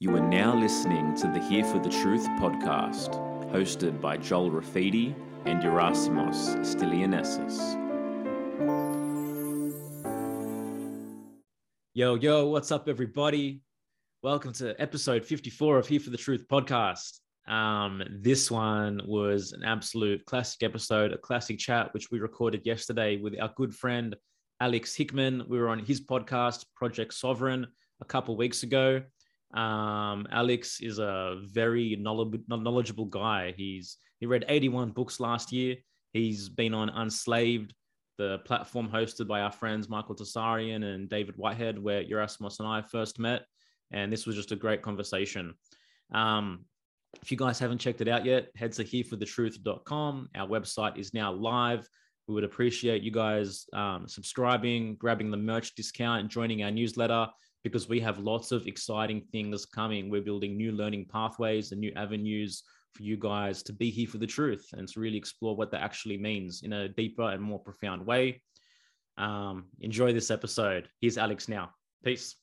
You are now listening to the Here for the Truth podcast, hosted by Joel Rafidi and Yerasimos Stylianessis. Yo, yo, what's up, everybody? Welcome to episode 54 of Here for the Truth podcast. Um, this one was an absolute classic episode, a classic chat, which we recorded yesterday with our good friend Alex Hickman. We were on his podcast, Project Sovereign, a couple weeks ago. Um, Alex is a very knowledgeable guy. He's he read 81 books last year. He's been on Unslaved, the platform hosted by our friends Michael Tsarion and David Whitehead, where Yerasimos and I first met. And this was just a great conversation. Um, if you guys haven't checked it out yet, head to hereforthetruth.com. Our website is now live. We would appreciate you guys um, subscribing, grabbing the merch discount, and joining our newsletter because we have lots of exciting things coming. We're building new learning pathways and new avenues for you guys to be here for the truth and to really explore what that actually means in a deeper and more profound way. Um, enjoy this episode. Here's Alex now. Peace.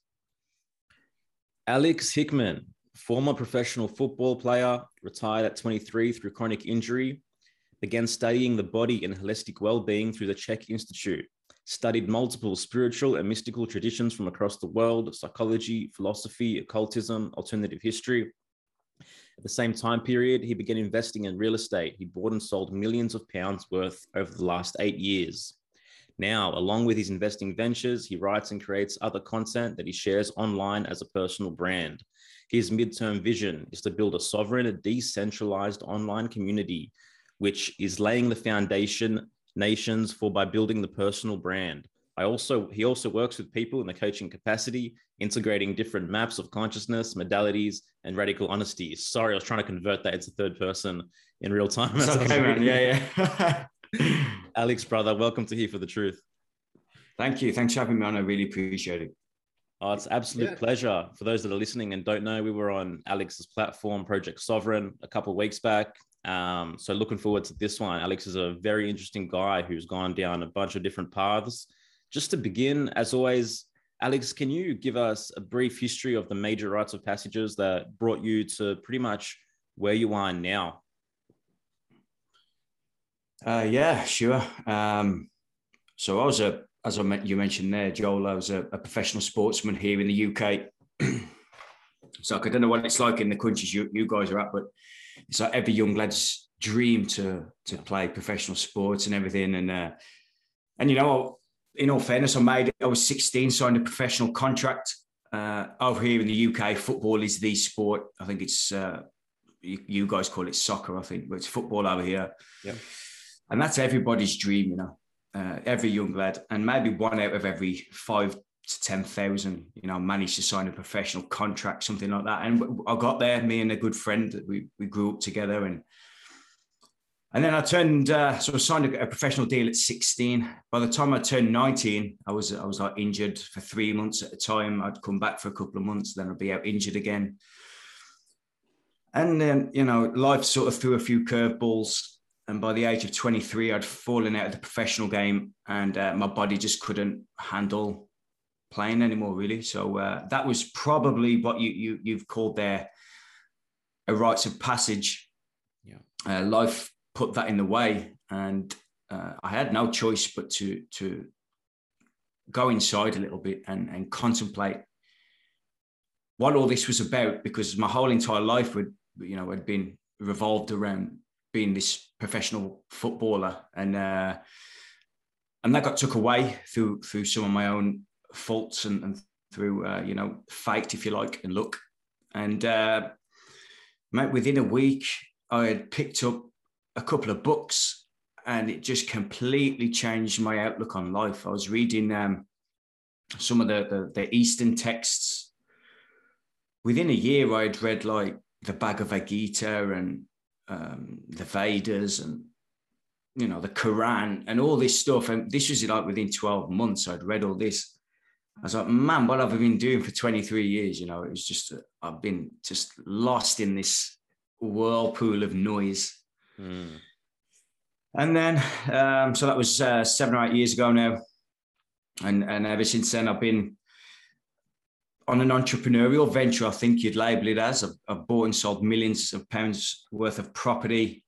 Alex Hickman, former professional football player, retired at 23 through chronic injury, began studying the body and holistic well-being through the CHEK Institute studied multiple spiritual and mystical traditions from across the world psychology, philosophy, occultism, alternative history. At the same time period, he began investing in real estate. He bought and sold millions of pounds worth over the last eight years. Now, along with his investing ventures, he writes and creates other content that he shares online as a personal brand. His midterm vision is to build a sovereign, decentralized online community, which is laying the foundation nations for by building the personal brand. I also he also works with people in the coaching capacity, integrating different maps of consciousness, modalities, and radical honesty. Sorry, I was trying to convert that into third person in real time. It's okay, man. Yeah, yeah. Alex, brother, welcome to Here for the Truth. Thank you. Thanks for having me on. I really appreciate it. Oh, it's absolute yeah. pleasure. For those that are listening and don't know, we were on Alex's platform, Project Sovereign, a couple of weeks back. Um, so looking forward to this one. Alex is a very interesting guy who's gone down a bunch of different paths. Just to begin, as always, Alex, can you give us a brief history of the major rites of passages that brought you to pretty much where you are now? Uh, yeah, sure. Um, so I was a, as I met, you mentioned there, Joel, I was a, a professional sportsman here in the UK. so I don't know what it's like in the countries you, you guys are at, but it's like every young lad's dream to to play professional sports and everything. And uh, and you know, in all fairness, I made I was 16, signed a professional contract. Uh, over here in the UK, football is the sport. I think it's uh, you, you, guys call it soccer, I think, but it's football over here. Yeah. And that's everybody's dream, you know. Uh, every young lad, and maybe one out of every five to 10,000, you know, managed to sign a professional contract, something like that. And I got there, me and a good friend, that we, we grew up together. And and then I turned, uh, so I signed a, professional deal at 16. By the time I turned 19, I was, I was like injured for three months at a time. I'd come back for a couple of months, then I'd be out injured again. And then, you know, life sort of threw a few curveballs. And by the age of 23, I'd fallen out of the professional game and uh, my body just couldn't handle playing anymore, really. So uh, that was probably what you, you you've called there a rites of passage. Yeah, uh, life put that in the way, and uh, I had no choice but to to go inside a little bit and and contemplate what all this was about, because my whole entire life would you know had been revolved around being this professional footballer and. Uh, and that got took away through through some of my own faults and, and through uh, you know fate, if you like, and luck. And uh, mate, within a week, I had picked up a couple of books, and it just completely changed my outlook on life. I was reading um, some of the, the, the Eastern texts. Within a year, I had read like the Bhagavad Gita and um, the Vedas and you know the Quran and all this stuff. And this was like within 12 months, I'd read all this. I was like, man, what have I been doing for 23 years? You know, it was just, uh, I've been just lost in this whirlpool of noise. Mm. And then, um, so that was uh, seven or eight years ago now. And, and ever since then, I've been, on an entrepreneurial venture, I think you'd label it as. I've, I've bought and sold millions of pounds worth of property.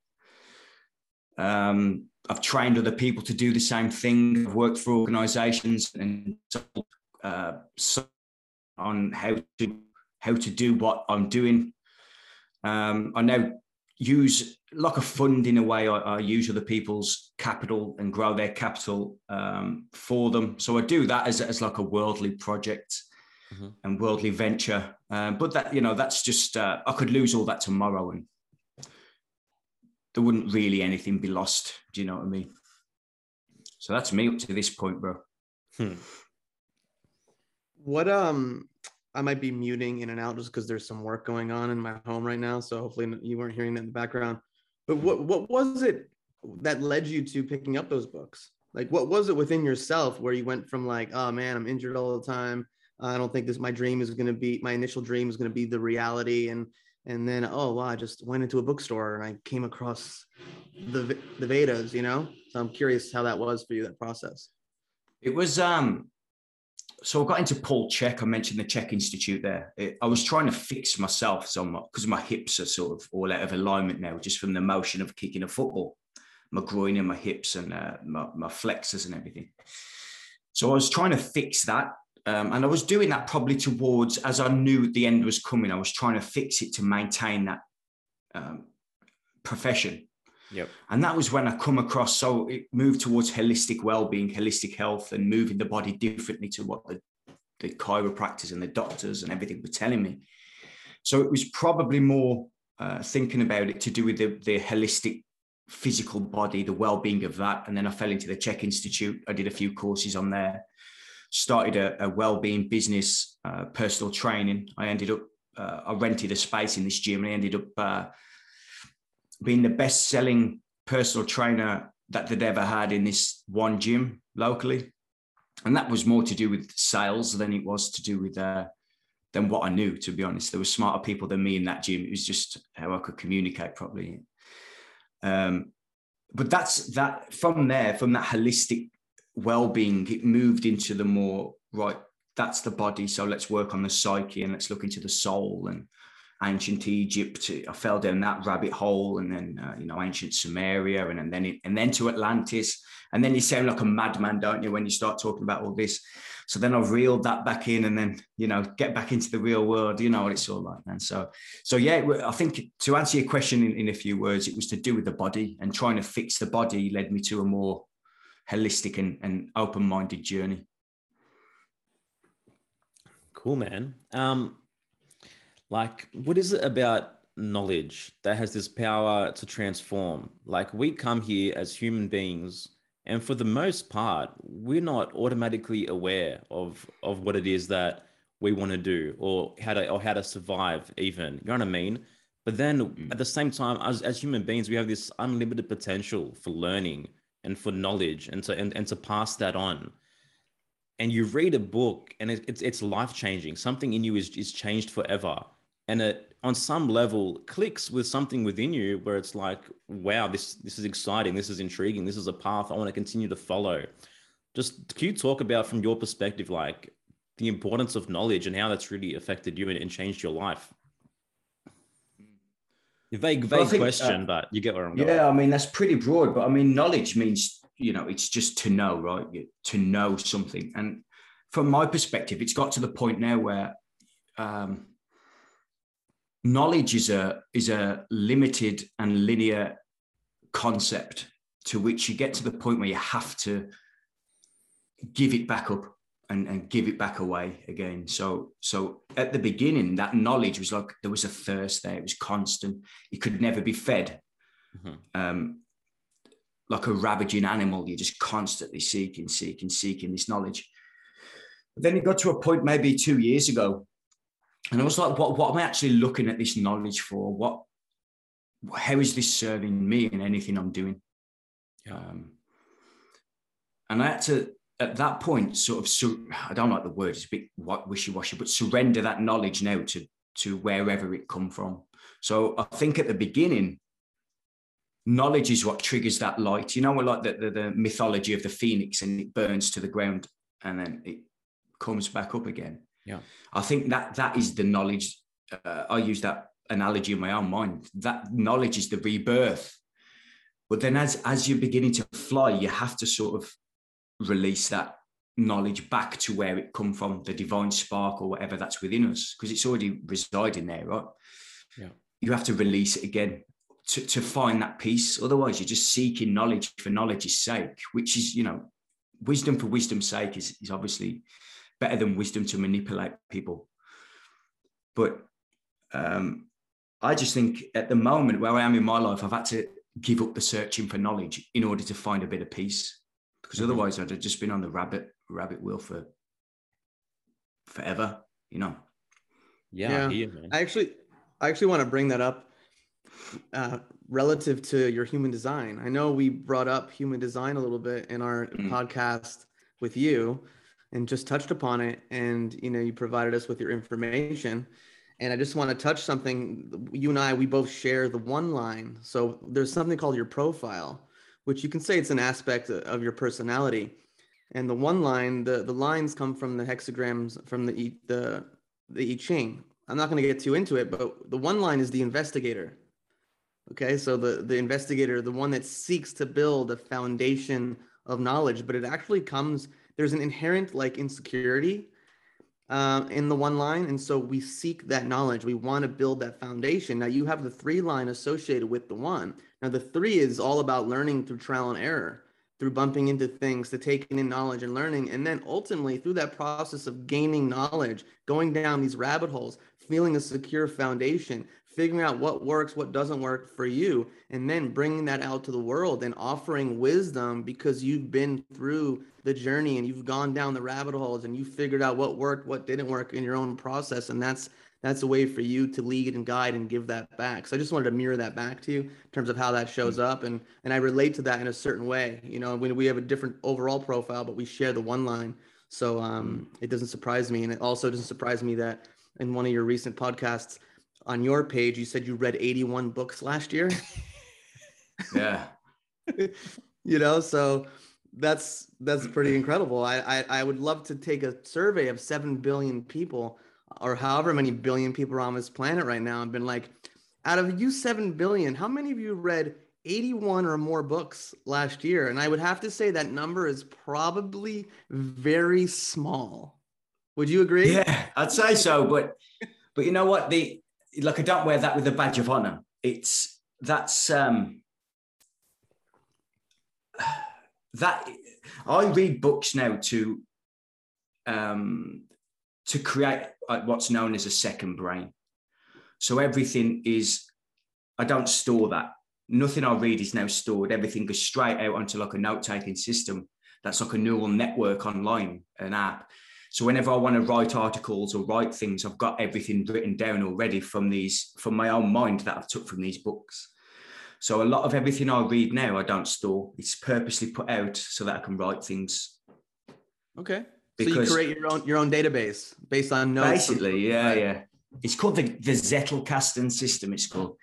Um, I've trained other people to do the same thing. I've worked for organisations and uh, on how to how to do what I'm doing. Um, I now use like a fund in a way. I, I, use other people's capital and grow their capital um, for them. So I do that as, as like a worldly project mm-hmm. and worldly venture. Um, but that you know that's just uh, I could lose all that tomorrow and there wouldn't really anything be lost. Do you know what I mean? So that's me up to this point, bro. Hmm. What um I might be muting in and out just because there's some work going on in my home right now. So hopefully you weren't hearing that in the background. But what what was it that led you to picking up those books? Like what was it within yourself where you went from like, oh man, I'm injured all the time. I don't think this my dream is going to be my initial dream is going to be the reality and and then oh wow, I just went into a bookstore and I came across the the Vedas, you know. So I'm curious how that was for you that process. It was um so I got into Paul Chek. I mentioned the Chek Institute there. It, I was trying to fix myself somewhat because my hips are sort of all out of alignment now, just from the motion of kicking a football. My groin and my hips and uh, my, my flexors and everything. So I was trying to fix that. Um, and I was doing that probably towards, as I knew the end was coming, I was trying to fix it to maintain that um, profession. Yep. And that was when I come across, so it moved towards holistic well-being, holistic health, and moving the body differently to what the, the chiropractors and the doctors and everything were telling me. So it was probably more uh, thinking about it to do with the, the holistic physical body, the well-being of that. And then I fell into the Chek Institute. I did a few courses on there, started a, a well-being business, uh, personal training. I ended up, uh, I rented a space in this gym and I ended up uh, being the best selling personal trainer that they'd ever had in this one gym locally. And that was more to do with sales than it was to do with uh, than what I knew, to be honest. There were smarter people than me in that gym. It was just how I could communicate properly. Um, but that's that from there, from that holistic well-being, it moved into the more right, that's the body. So let's work on the psyche and let's look into the soul and ancient Egypt. I fell down that rabbit hole, and then uh, you know ancient Sumeria, and, and then it, and then to Atlantis, and then you sound like a madman, don't you, when you start talking about all this? So then I've reeled that back in, and then you know get back into the real world. You know what it's all like, man. So so yeah, I think to answer your question in, in a few words, it was to do with the body, and trying to fix the body led me to a more holistic and, and open-minded journey. Cool, man. Um, like, what is it about knowledge that has this power to transform? Like, we come here as human beings, and for the most part, we're not automatically aware of of what it is that we want to do or how to or how to survive. Even you know what I mean. But then mm. at the same time, as, as human beings, we have this unlimited potential for learning and for knowledge and to and, and to pass that on and you read a book and it, it's it's life changing something in you is is changed forever and it on some level clicks with something within you where it's like wow this this is exciting this is intriguing this is a path i want to continue to follow. Just can you talk about from your perspective like the importance of knowledge and how that's really affected you and, and changed your life? A vague vague think, question uh, but you get where i'm going. yeah i mean that's pretty broad but i mean knowledge means you know it's just to know right? To know something. And from my perspective it's got to the point now where um, knowledge is a is a limited and linear concept to which you get to the point where you have to give it back up and, and give it back away again. So so at the beginning, that knowledge was like there was a thirst there. It was constant. It could never be fed. Mm-hmm. Um, like a ravaging animal, you're just constantly seeking, seeking, seeking this knowledge. But then it got to a point maybe two years ago and I was like, what, what am I actually looking at this knowledge for? What, how is this serving me in anything I'm doing? Um, and I had to, at that point, sort of, sur- I don't like the word, it's a bit wishy-washy, but surrender that knowledge now to, to wherever it come from. So I think at the beginning, knowledge is what triggers that light. You know, like the, the, the mythology of the phoenix and it burns to the ground and then it comes back up again Yeah. I think that that is the knowledge. Uh, I use that analogy in my own mind. That knowledge is the rebirth. But then as as you're beginning to fly, you have to sort of release that knowledge back to where it come from, the divine spark or whatever that's within us, because it's already residing there, right? Yeah. You have to release it again to, to find that peace. Otherwise, you're just seeking knowledge for knowledge's sake, which is, you know, wisdom for wisdom's sake is, is obviously better than wisdom to manipulate people. But um, I just think at the moment where I am in my life, I've had to give up the searching for knowledge in order to find a bit of peace. Because Mhm. otherwise, I'd have just been on the rabbit rabbit wheel for forever. You know. Yeah, Yeah. I hear man. I actually, I actually want to bring that up uh, relative to your human design. I know we brought up human design a little bit in our Mm. podcast with you, and just touched upon it. And you know, you provided us with your information. And I just want to touch something. You and I, we both share the one line. So there's something called your profile, which you can say it's an aspect of your personality. And the one line, the the lines come from the hexagrams from the the the I Ching. I'm not going to get too into it, but the one line is the investigator. Okay, so the the investigator, the one that seeks to build a foundation of knowledge, but it actually comes. There's an inherent like insecurity uh, in the one line, and so we seek that knowledge. We want to build that foundation. Now you have the three line associated with the one. Now the three is all about learning through trial and error, through bumping into things, to taking in knowledge and learning, and then ultimately through that process of gaining knowledge, going down these rabbit holes, feeling a secure foundation, figuring out what works, what doesn't work for you, and then bringing that out to the world and offering wisdom because you've been through the journey and you've gone down the rabbit holes and you figured out what worked, what didn't work in your own process, and that's that's a way for you to lead and guide and give that back. So I just wanted to mirror that back to you in terms of how that shows up, and and I relate to that in a certain way. You know, we we have a different overall profile, but we share the one line. So um, it doesn't surprise me, and it also doesn't surprise me that in one of your recent podcasts on your page, you said you read 81 books last year. Yeah. you know, so that's that's pretty incredible. I, I I would love to take a survey of seven billion people, or however many billion people are on this planet right now, and been like, out of you seven billion, how many of you read 81 or more books last year? And I would have to say that number is probably very small. Would you agree? Yeah, I'd say so. But but you know what? The like I don't wear that with a badge of honor. It's that's um that I read books now to um to create uh, what's known as a second brain. So everything is I don't store that. Nothing I read is now stored. Everything goes straight out onto like a note-taking system. That's like a neural network online, an app. So whenever I want to write articles or write things, I've got everything written down already from these, from my own mind that I've took from these books. So a lot of everything I read now, I don't store. It's purposely put out so that I can write things. Okay. So you create your own your own database based on notes. Basically, yeah, Right. yeah. It's called the, the Zettelkasten system. It's called.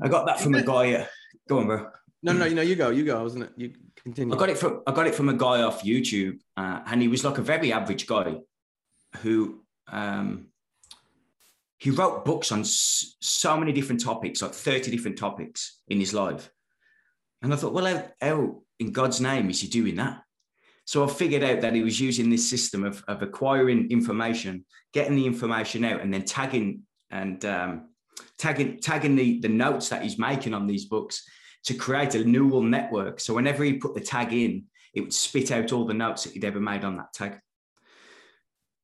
I got that from a guy. uh, Go on, bro. No, no, you know, you go, you go, Wasn't it? You continue. I got it from I got it from a guy off YouTube, uh, and he was like a very average guy, who um, he wrote books on so many different topics, like thirty different topics in his life. And I thought, well, how, how in God's name is he doing that? So I figured out that he was using this system of, of acquiring information, getting the information out, and then tagging and um, tagging tagging the, the notes that he's making on these books to create a neural network. So whenever he put the tag in, it would spit out all the notes that he'd ever made on that tag.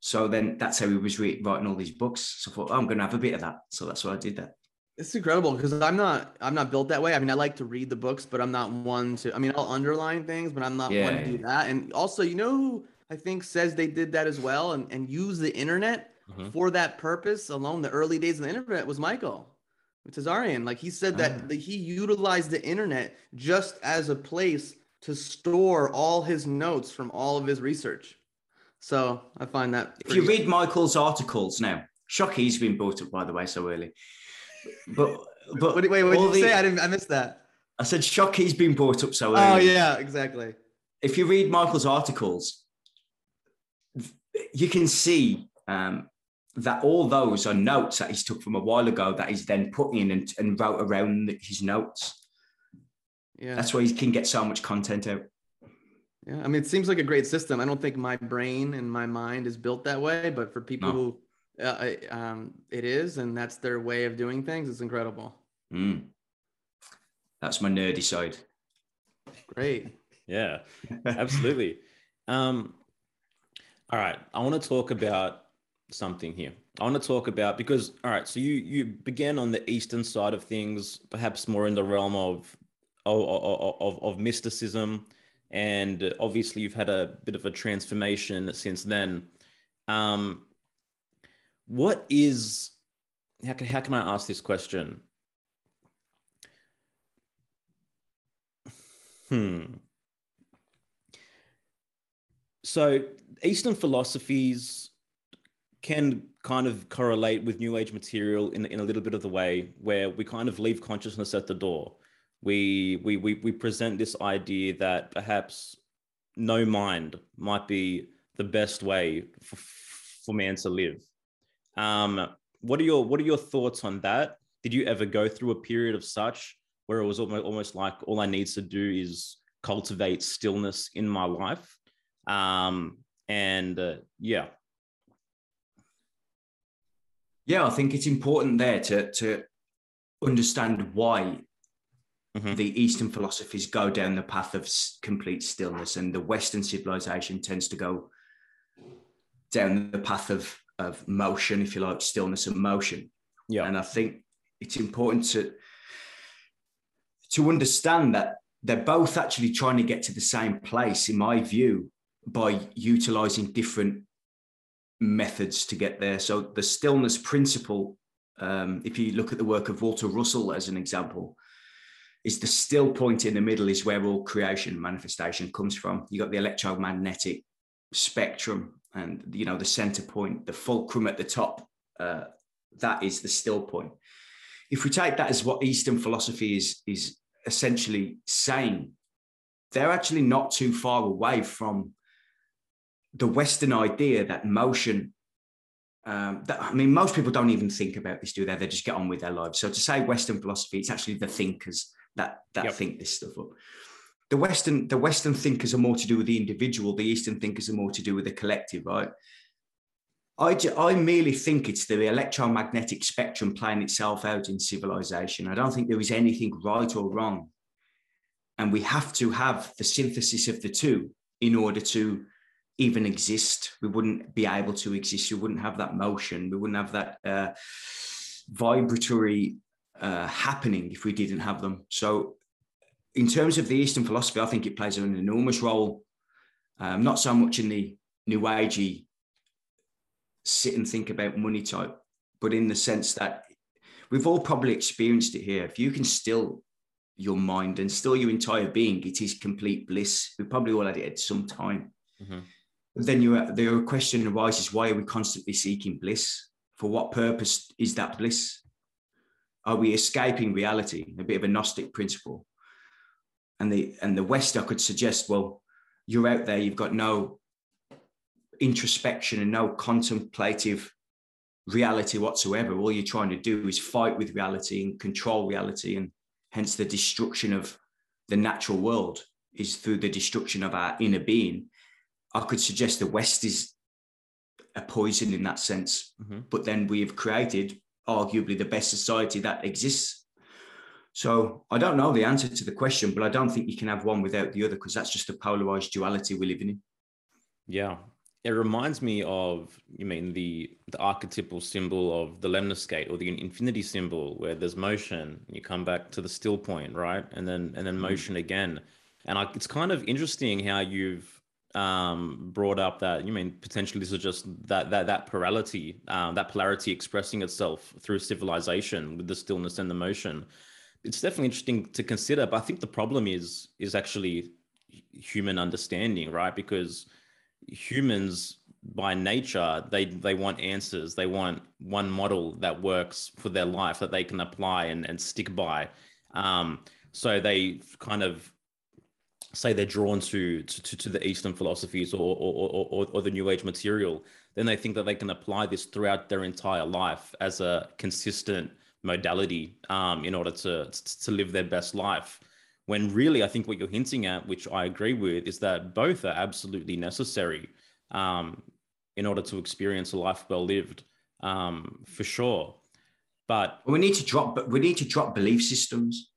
So then that's how he was re- writing all these books. So I thought, oh, I'm going to have a bit of that. So that's why I did that. It's incredible because I'm not I'm not built that way. I mean, I like to read the books, but I'm not one to. I mean, I'll underline things, but I'm not one Yeah, to do that. And also, you know who I think says they did that as well and and use the internet Mhm. for that purpose alone. The early days of the internet was Michael Tsarion. Like he said that, Ah. that he utilized the internet just as a place to store all his notes from all of his research. So I find that If you read Michael's articles now, shock he's been brought up, by the way, so early. But, but Wait, wait, what did you the- say? I didn't. I missed that. I said, shock he's been brought up so early. Oh yeah, exactly. if you read Michael's articles, you can see um, that all those are notes that he's took from a while ago that he's then put in and, and wrote around his notes. Yeah. That's why he can get so much content out. Yeah, I mean, it seems like a great system. I don't think my brain and my mind is built that way, but for people No. who uh, um, it is, and that's their way of doing things, it's incredible. Mm. That's my nerdy side. Great. Yeah, absolutely. Um, all right, I want to talk about something here. I want to talk about because all right, so you you began on the eastern side of things, perhaps more in the realm of of of, of, of mysticism, and obviously you've had a bit of a transformation since then. Um, what is how can how can I ask this question? Hmm. So Eastern philosophies can kind of correlate with New Age material in, in a little bit of the way where we kind of leave consciousness at the door. We, we, we, we present this idea that perhaps no mind might be the best way for, for man to live. Um, what are your what are your thoughts on that? Did you ever go through a period of such where it was almost, almost like all I need to do is cultivate stillness in my life? Um, and uh, yeah, Yeah, I think it's important there to to understand why Mhm. the Eastern philosophies go down the path of complete stillness, and the Western civilization tends to go down the path of of motion, if you like, stillness and motion. yeah, And I think it's important to to understand that they're both actually trying to get to the same place, in my view, by utilizing different methods to get there. So the stillness principle, um, if you look at the work of Walter Russell as an example, is the still point in the middle is where all creation manifestation comes from. You got the electromagnetic spectrum and you know the center point, the fulcrum at the top. Uh, that is the still point. If we take that as what Eastern philosophy is is essentially saying, they're actually not too far away from the Western idea that motion. Um, that, I mean, most people don't even think about this, do they? They just get on with their lives. So to say Western philosophy, it's actually the thinkers that that Yep. think this stuff up. The Western the Western thinkers are more to do with the individual. The Eastern thinkers are more to do with the collective, right? I, I merely think it's the electromagnetic spectrum playing itself out in civilization. I don't think there is anything right or wrong. And we have to have the synthesis of the two in order to even exist. We wouldn't be able to exist. We wouldn't have that motion. We wouldn't have that uh, vibratory uh, happening if we didn't have them. So, in terms of the Eastern philosophy, I think it plays an enormous role. Um, not so much in the New Agey sit and think about money type, but in the sense that we've all probably experienced it here. If you can still your mind and still your entire being, it is complete bliss. We probably all had it at some time. Mhm. Then you the question arises: Why are we constantly seeking bliss? For what purpose is that bliss? Are we escaping reality? A bit of a Gnostic principle. And the and the West, I could suggest, well, you're out there, you've got no introspection and no contemplative reality whatsoever. All you're trying to do is fight with reality and control reality, and hence the destruction of the natural world is through the destruction of our inner being. I could suggest the West is a poison in that sense, Mhm. but then we have created arguably the best society that exists. So I don't know the answer to the question, but I don't think you can have one without the other because that's just a polarized duality we're living in. Yeah. It reminds me of, you mean the the archetypal symbol of the lemniscate or the infinity symbol, where there's motion, you come back to the still point, right? And then and then Mhm. motion again. And I, it's kind of interesting how you've um, brought up that you mean potentially this is just that that that plurality, um, that polarity expressing itself through civilization with the stillness and the motion. It's definitely interesting to consider, but I think the problem is is actually human understanding, right? Because humans by nature they they want answers they want one model that works for their life that they can apply and, and stick by um, so they kind of say they're drawn to to, to the Eastern philosophies or or, or or the New Age material, then they think that they can apply this throughout their entire life as a consistent modality um, in order to to live their best life. When really, I think what you're hinting at, which I agree with, is that both are absolutely necessary um, in order to experience a life well lived, um, for sure. But we need to drop, but we need to drop belief systems.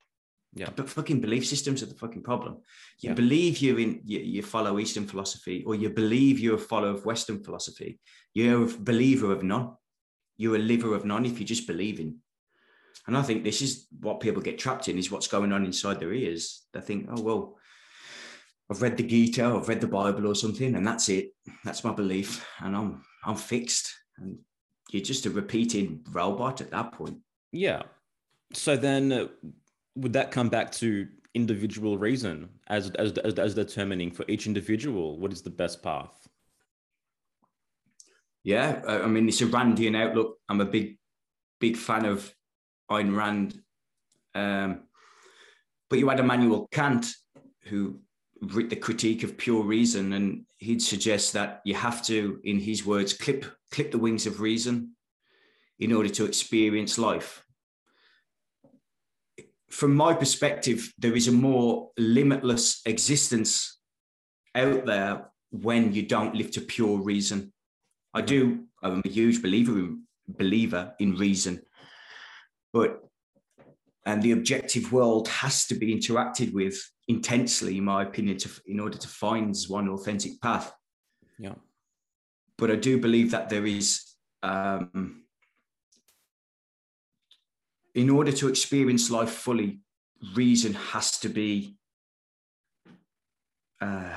Yeah. But fucking belief systems are the fucking problem. You Yeah. believe you're in, you, you follow Eastern philosophy, or you believe you're a follower of Western philosophy. You're a believer of none. You're a liver of none if you just believe in. And I think this is what people get trapped in is what's going on inside their ears. They think, oh, well, I've read the Gita, I've read the Bible or something, and that's it. That's my belief. And I'm I'm fixed. And you're just a repeating robot at that point. Yeah. So then, uh, would that come back to individual reason as, as as as determining for each individual what is the best path? Yeah, I mean it's a Randian outlook. I'm a big, big fan of Ayn Rand. Um, but you had Immanuel Kant, who wrote the critique of pure reason, and he'd suggest that you have to, in his words, clip clip the wings of reason in order to experience life. From my perspective, there is a more limitless existence out there when you don't live to pure reason. I do. I'm a huge believer in, believer in reason, but and the objective world has to be interacted with intensely, in my opinion, to, in order to find one authentic path. Yeah. But I do believe that there is, um, in order to experience life fully, reason has to be. Uh,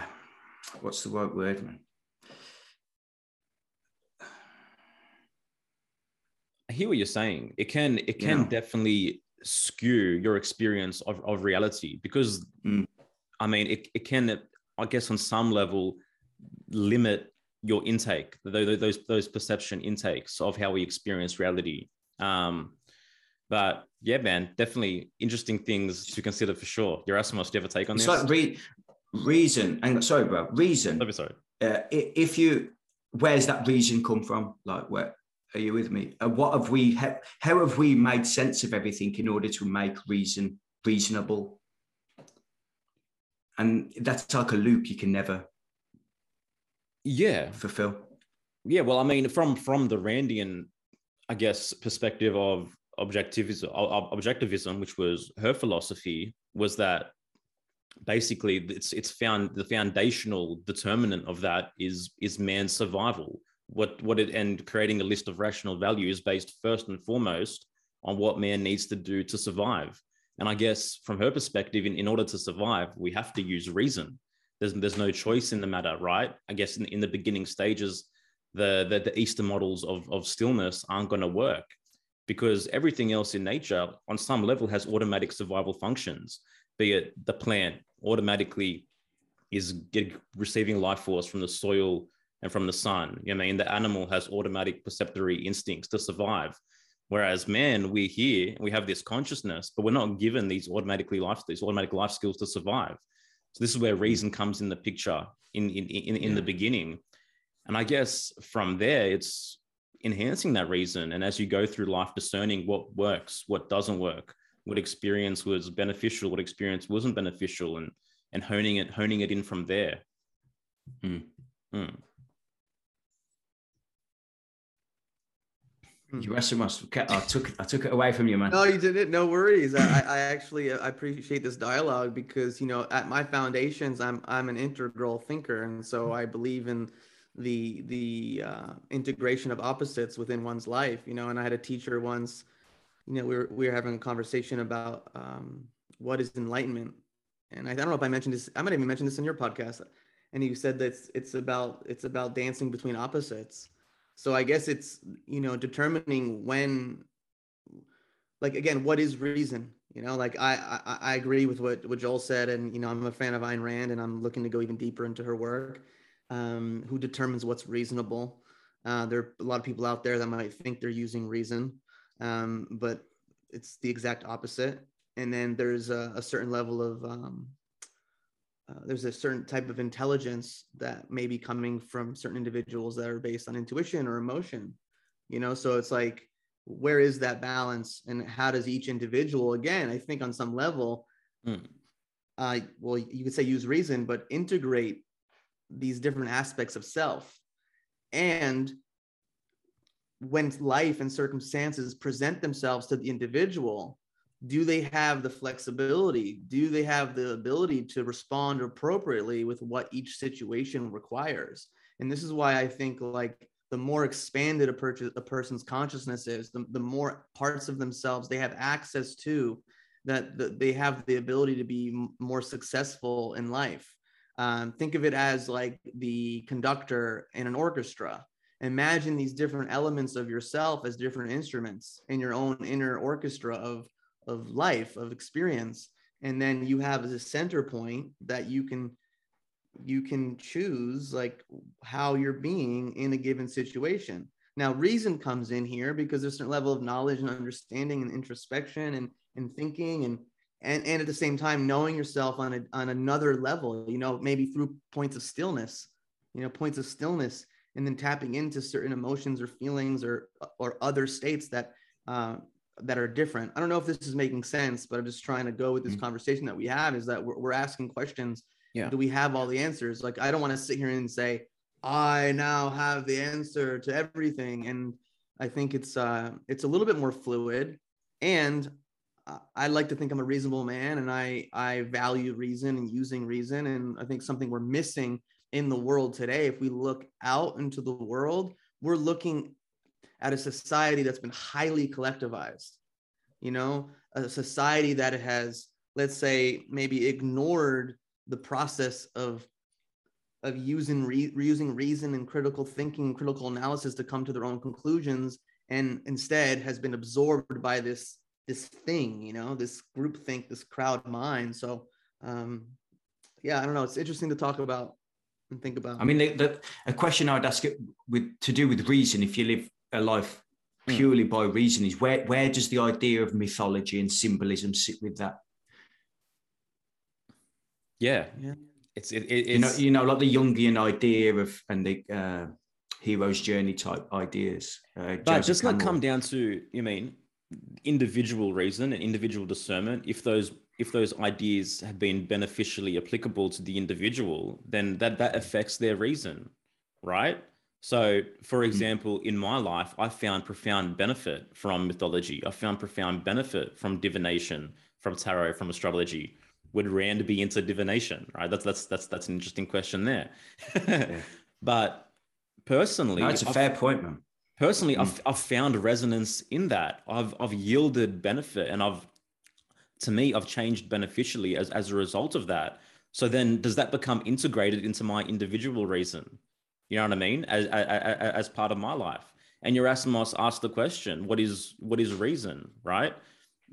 what's the right word, man? I hear what you're saying. It can it can Yeah. definitely skew your experience of, of reality because Mm. I mean it, it can I guess on some level limit your intake those those those perception intakes of how we experience reality. Um, but yeah, man, definitely interesting things to consider for sure. Yerasimos, do you have a take on It's this? like re- reason. And sorry, bro. Reason. Let me sorry. uh, if you where's that reason come from like where are you with me uh, what have we how, how have we made sense of everything in order to make reason reasonable and that's like a loop you can never Yeah, fulfill Yeah, well, I mean, from from the Randian, I guess, perspective of objectivism, objectivism, which was her philosophy, was that basically it's it's found the foundational determinant of that is is man's survival. What what it and creating a list of rational values based first and foremost on what man needs to do to survive. And I guess from her perspective, in, in order to survive, we have to use reason. There's there's no choice in the matter, right? I guess in, in the beginning stages, the, the the Eastern models of of stillness aren't going to work because everything else in nature, on some level, has automatic survival functions. Be it the plant automatically is get, receiving life force from the soil and from the sun. You know, mean, the animal has automatic perceptory instincts to survive. Whereas man, we're here, we have this consciousness, but we're not given these automatically life, these automatic life skills to survive. So this is where hmm. reason comes in the picture in in in, in the beginning. And I guess from there, it's enhancing that reason. And as you go through life, discerning what works, what doesn't work, what experience was beneficial, what experience wasn't beneficial, and and honing it, honing it in from there. Hmm. Hmm. Yerasimos, I took I took it away from you, man. No, you didn't. No worries. I, I actually I appreciate this dialogue because you know at my foundations I'm I'm an integral thinker and so I believe in the the uh, integration of opposites within one's life. You know, and I had a teacher once. You know, we were we were having a conversation about um, what is enlightenment, and I, I don't know if I mentioned this. I might even mention this in your podcast. And you said that it's, it's about it's about dancing between opposites so i guess it's you know determining when like again what is reason you know like i i, I agree with what, what joel said and you know i'm a fan of Ayn rand and i'm looking to go even deeper into her work um, who determines what's reasonable. Uh, there are a lot of people out there that might think they're using reason um, but it's the exact opposite. And then there's a, a certain level of um, uh, there's a certain type of intelligence that may be coming from certain individuals that are based on intuition or emotion you know? So it's like where is that balance? And how does each individual again i think on some level Mm. uh, well you could say use reason but integrate these different aspects of self. And when life and circumstances present themselves to the individual do they have the flexibility? Do they have the ability to respond appropriately with what each situation requires? And this is why i think like the more expanded a, a person's consciousness is the, the more parts of themselves they have access to that, that they have the ability to be more successful in life um, think of it as like the conductor in an orchestra. Imagine these different elements of yourself as different instruments in your own inner orchestra of of life of experience. And then you have a center point that you can you can choose like how you're being in a given situation. Now reason comes in here because there's a certain level of knowledge and understanding and introspection and and thinking and and, and at the same time knowing yourself on a, on another level you know maybe through points of stillness you know points of stillness and then tapping into certain emotions or feelings or or other states that uh, that are different. I don't know if this is making sense, but I'm just trying to go with this Mhm. conversation that we have. Is that we're, we're asking questions? Yeah. Do we have all the answers? Like I don't want to sit here and say I now have the answer to everything, and I think it's uh it's a little bit more fluid, and I like to think I'm a reasonable man, and I I value reason and using reason, and I think something we're missing in the world today. If we look out into the world, we're looking at a society that's been highly collectivized. You know, a society that has, let's say, maybe ignored the process of of using re- using reason and critical thinking critical analysis to come to their own conclusions and instead has been absorbed by this this thing you know this group think this crowd mind so um yeah i don't know it's interesting to talk about and think about I mean, the, the, a question I'd ask it with to do with reason, if you live a life Hmm. purely by reason, is where where does the idea of mythology and symbolism sit with that? Yeah. Yeah. It's it, it, You know, you know, like the Jungian idea of and the uh, hero's journey type ideas. Uh, but Joseph just not Campbell. come down to you mean individual reason and individual discernment if those if those ideas have been beneficially applicable to the individual then that that affects their reason right? So for mm-hmm. example in my life i found profound benefit from mythology. I found profound benefit from divination from tarot from astrology. Would rand be into divination right? That's that's that's that's an interesting question there. But personally No, it's a I've- fair point, man. Personally Mm. I've, I've found resonance in that. I've i've yielded benefit and i've to me i've changed beneficially as as a result of that. So then does that become integrated into my individual reason? You know what i mean? As as, as part of my life. And Yerasimos asked the question what is what is reason right?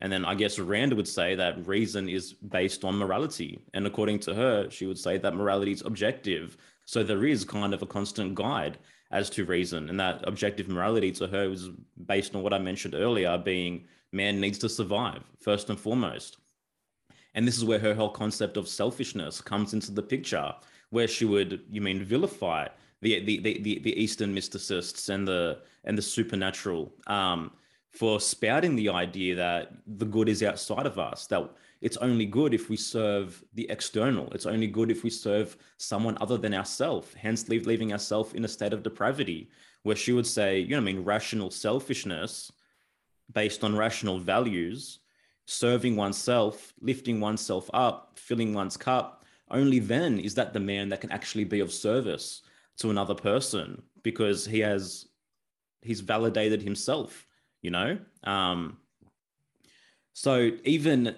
And then i guess rand would say that reason is based on morality. And according to her she would say that morality is objective. So there is kind of a constant guide as to reason. And that objective morality to her was based on what i mentioned earlier being man needs to survive first and foremost. And this is where her whole concept of selfishness comes into the picture where she would you mean vilify the the the, the, the eastern mysticists and the and the supernatural um, for spouting the idea that the good is outside of us that it's only good if we serve the external. It's only good if we serve someone other than ourselves hence leaving ourselves in a state of depravity where she would say you know i mean rational selfishness based on rational values serving oneself lifting oneself up filling one's cup only then is that the man that can actually be of service to another person because he has he's validated himself you know? Um so even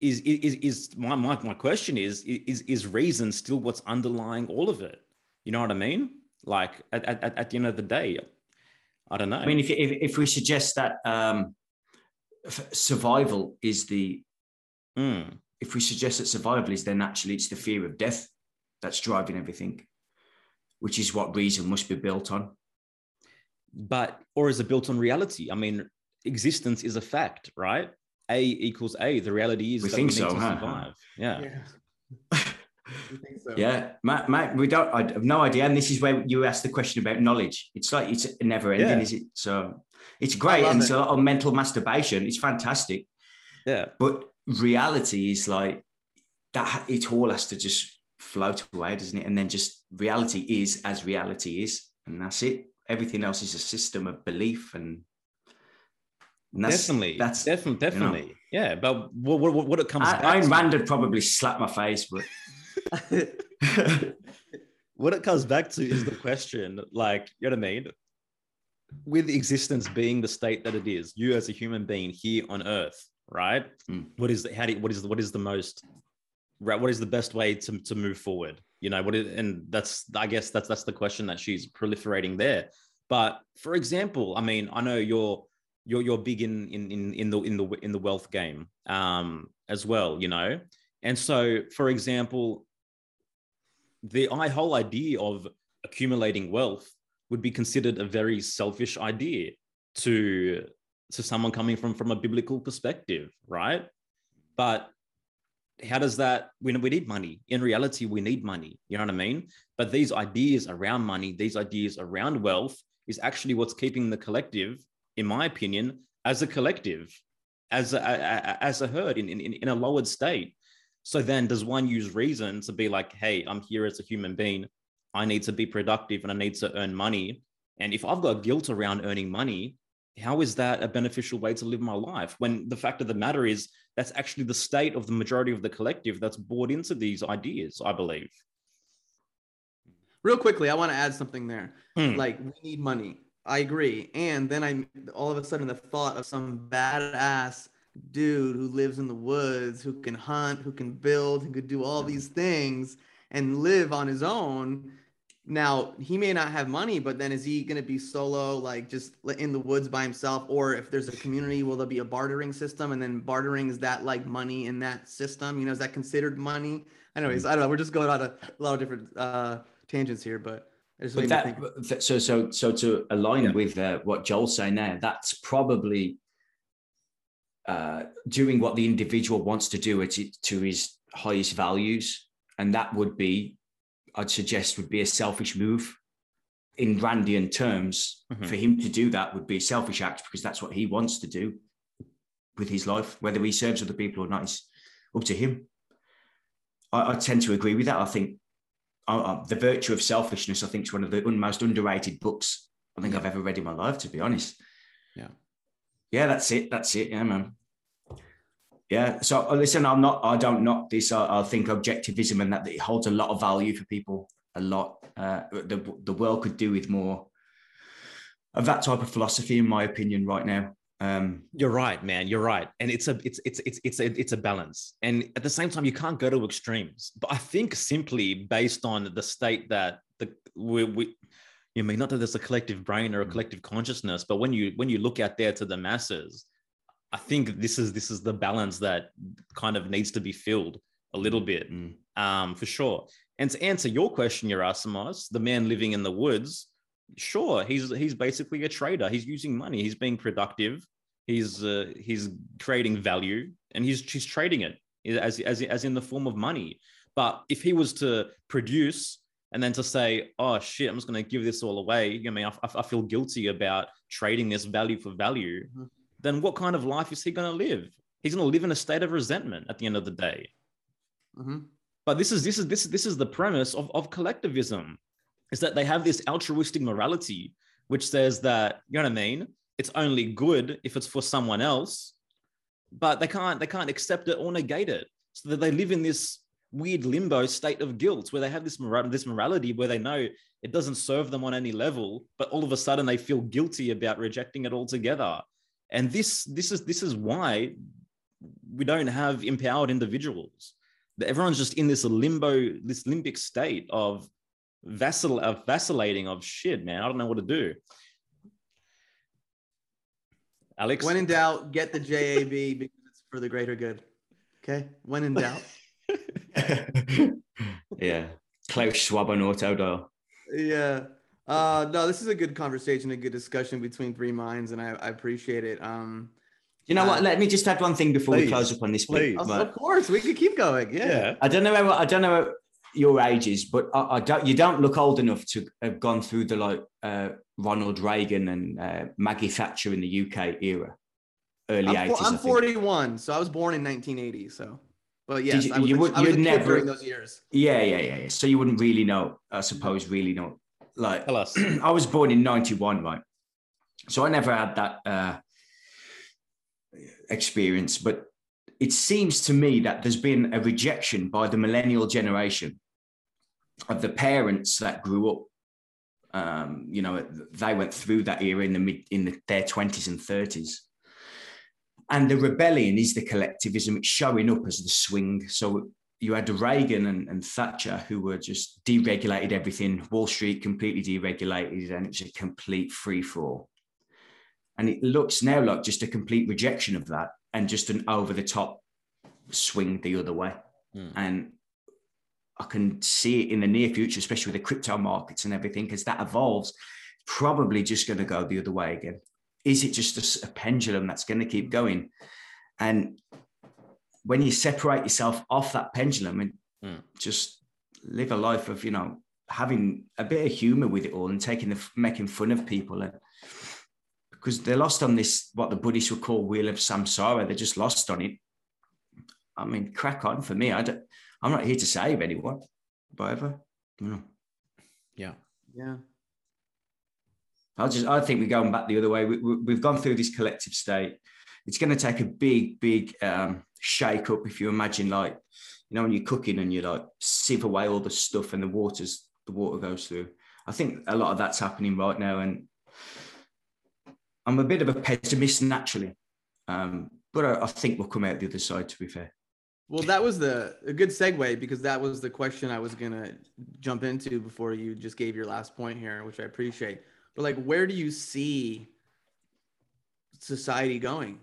is is is my my, my question is is is reason still what's underlying all of it? You know what i mean? Like at, at, at the end of the day i don't know. I mean, if, if, if we suggest that um, survival is the, Mm, if we suggest that survival is then actually it's the fear of death that's driving everything, which is what reason must be built on. But or is it built on reality i mean existence is a fact right a equals a the reality is We that think we need so, to huh? survive yeah yeah so? Yeah, Matt, Matt, we don't. I have no idea. And this is where you asked the question about knowledge. It's like it's never ending, Yeah. is it? So it's great, love and it's it. a lot of mental masturbation. It's fantastic, Yeah. but reality is like that. It all has to just float away, doesn't it? And then just reality is as reality is, and that's it. Everything else is a system of belief, and, and that's, definitely. That's definitely, definitely. Yeah. But what, what, what it comes I, back Ayn to- Rand would probably slap my face, but what it comes back to is the question like you know what i mean with existence being the state that it is you as a human being here on earth right Mm. what is the how do you, what is what is the most right what is the best way to, to move forward you know what is and that's i guess that's that's the question that she's proliferating there. But for example i mean i know you're you're you're big in in in, in the in the in the wealth game um as well you know? And so for example the whole idea of accumulating wealth would be considered a very selfish idea to to someone coming from from a biblical perspective right? But how does that we, we need money in reality we need money you know what i mean but these ideas around money these ideas around wealth is actually what's keeping the collective in my opinion as a collective as a, a- as a herd in, in in a lowered state so then does one use reason to be like, hey, I'm here as a human being. I need to be productive and I need to earn money. And if I've got guilt around earning money, how is that a beneficial way to live my life? When the fact of the matter is, that's actually the state of the majority of the collective that's bought into these ideas, I believe. Real quickly, I want to add something there. Hmm. Like we need money. I agree. And then I all of a sudden the thought of some badass dude who lives in the woods, who can hunt, who can build, who could do all these things and live on his own. Now he may not have money, but then is he going to be solo, like just in the woods by himself? Or if there's a community, will there be a bartering system? And then bartering is that like money in that system? You know, is that considered money? Anyways, I don't know. We're just going on a, a lot of different uh, tangents here, but But that, so so so to align Yeah. with uh, what Joel's saying there, that's probably uh, doing what the individual wants to do it, to his highest values, and that would be, I'd suggest, would be a selfish move. In Randian terms, Mhm. for him to do that would be a selfish act because that's what he wants to do with his life. Whether he serves other people or not is up to him. I, I tend to agree with that. I think uh, the virtue of selfishness, I think, is one of the most underrated books I think I've ever read in my life. To be honest. Yeah. Yeah, that's it. That's it. Yeah, man. Yeah. So uh, listen, I'm not. I don't knock this. I, I think objectivism and that, that it holds a lot of value for people. A lot. Uh, the the world could do with more of that type of philosophy, in my opinion, right now. Um, You're right, man. You're right, and it's a it's it's it's it's a it's a balance, and at the same time, you can't go to extremes. But I think simply based on the state that the we, we you mean not that there's a collective brain or a Mm. collective consciousness, but when you when you look out there to the masses, I think this is this is the balance that kind of needs to be filled a little bit, mm, um, for sure. And to answer your question, Yerasimos, the man living in the woods, sure, he's he's basically a trader. He's using money. He's being productive. He's uh, he's creating value, and he's he's trading it as as as in the form of money. But if he was to produce and then to say, "Oh shit, I'm just going to give this all away," I mean, I, I feel guilty about trading this value for value. Mhm. Then what kind of life is he going to live? He's going to live in a state of resentment at the end of the day. Mhm. But this is this is this this is the premise of, of collectivism, is that they have this altruistic morality, which says that you know what I mean. It's only good if it's for someone else, but they can't they can't accept it or negate it. So that they live in this weird limbo state of guilt where they have this moral, this morality where they know it doesn't serve them on any level, but all of a sudden they feel guilty about rejecting it altogether. And this this is this is why we don't have empowered individuals that everyone's just in this limbo, this limbic state of vacill of vacillating of shit, man. I don't know what to do. Alex, When in doubt, get the JAB because it's for the greater good. Okay. When in doubt. yeah. Klaus Schwab and Autodor. yeah. Uh, no, this is a good conversation, a good discussion between three minds, and I, I appreciate it. Um, You know what? Uh, Let me just add one thing before please, we close up on this. bit. please. of, of course, we could keep going. Yeah. yeah, I don't know. How, I don't know. your ages, but I, I, don't. You don't look old enough to have gone through the like uh, Ronald Reagan and uh, Maggie Thatcher in the UK era, early I'm, 80s. I'm 41, so I was born in 1980. So, but yes, you- I was, you would- I was you'd kid never- during those years. Yeah, yeah, yeah, yeah. So you wouldn't really know, I suppose, really know. Like, Tell us. I was born in 91, right? So I never had that uh, experience, but it seems to me that there's been a rejection by the millennial generation of the parents that grew up. Um, you know, they went through that era in the mid in the, their 20s and 30s. And the rebellion is the collectivism. It's showing up as the swing. So you had Reagan and, and Thatcher who were just deregulated everything. Wall Street completely deregulated, and it's a complete free for all. And it looks now like just a complete rejection of that and just an over the top swing the other way. Hmm. And I can see it in the near future, especially with the crypto markets and everything, as that evolves, probably just going to go the other way again. Is it just a pendulum that's going to keep going? And when you separate yourself off that pendulum and Hmm. just live a life of, you know, having a bit of humor with it all and taking the making fun of people and because they're lost on this what the Buddhists would call wheel of samsara. They're just lost on it. I mean, crack on for me. I don't, I'm not here to save anyone, whatever. You know, Yeah. Yeah. I just I think we're going back the other way. We, we, we've gone through this collective state. It's going to take a big, big um, shake up. If you imagine, like, you know, when you're cooking and you like sieve away all the stuff and the waters, the water goes through. I think a lot of that's happening right now, and I'm a bit of a pessimist naturally, um, but I, I think we'll come out the other side. To be fair. Well, that was the a good segue because that was the question I was gonna jump into before you just gave your last point here, which I appreciate. But like, where do you see society going?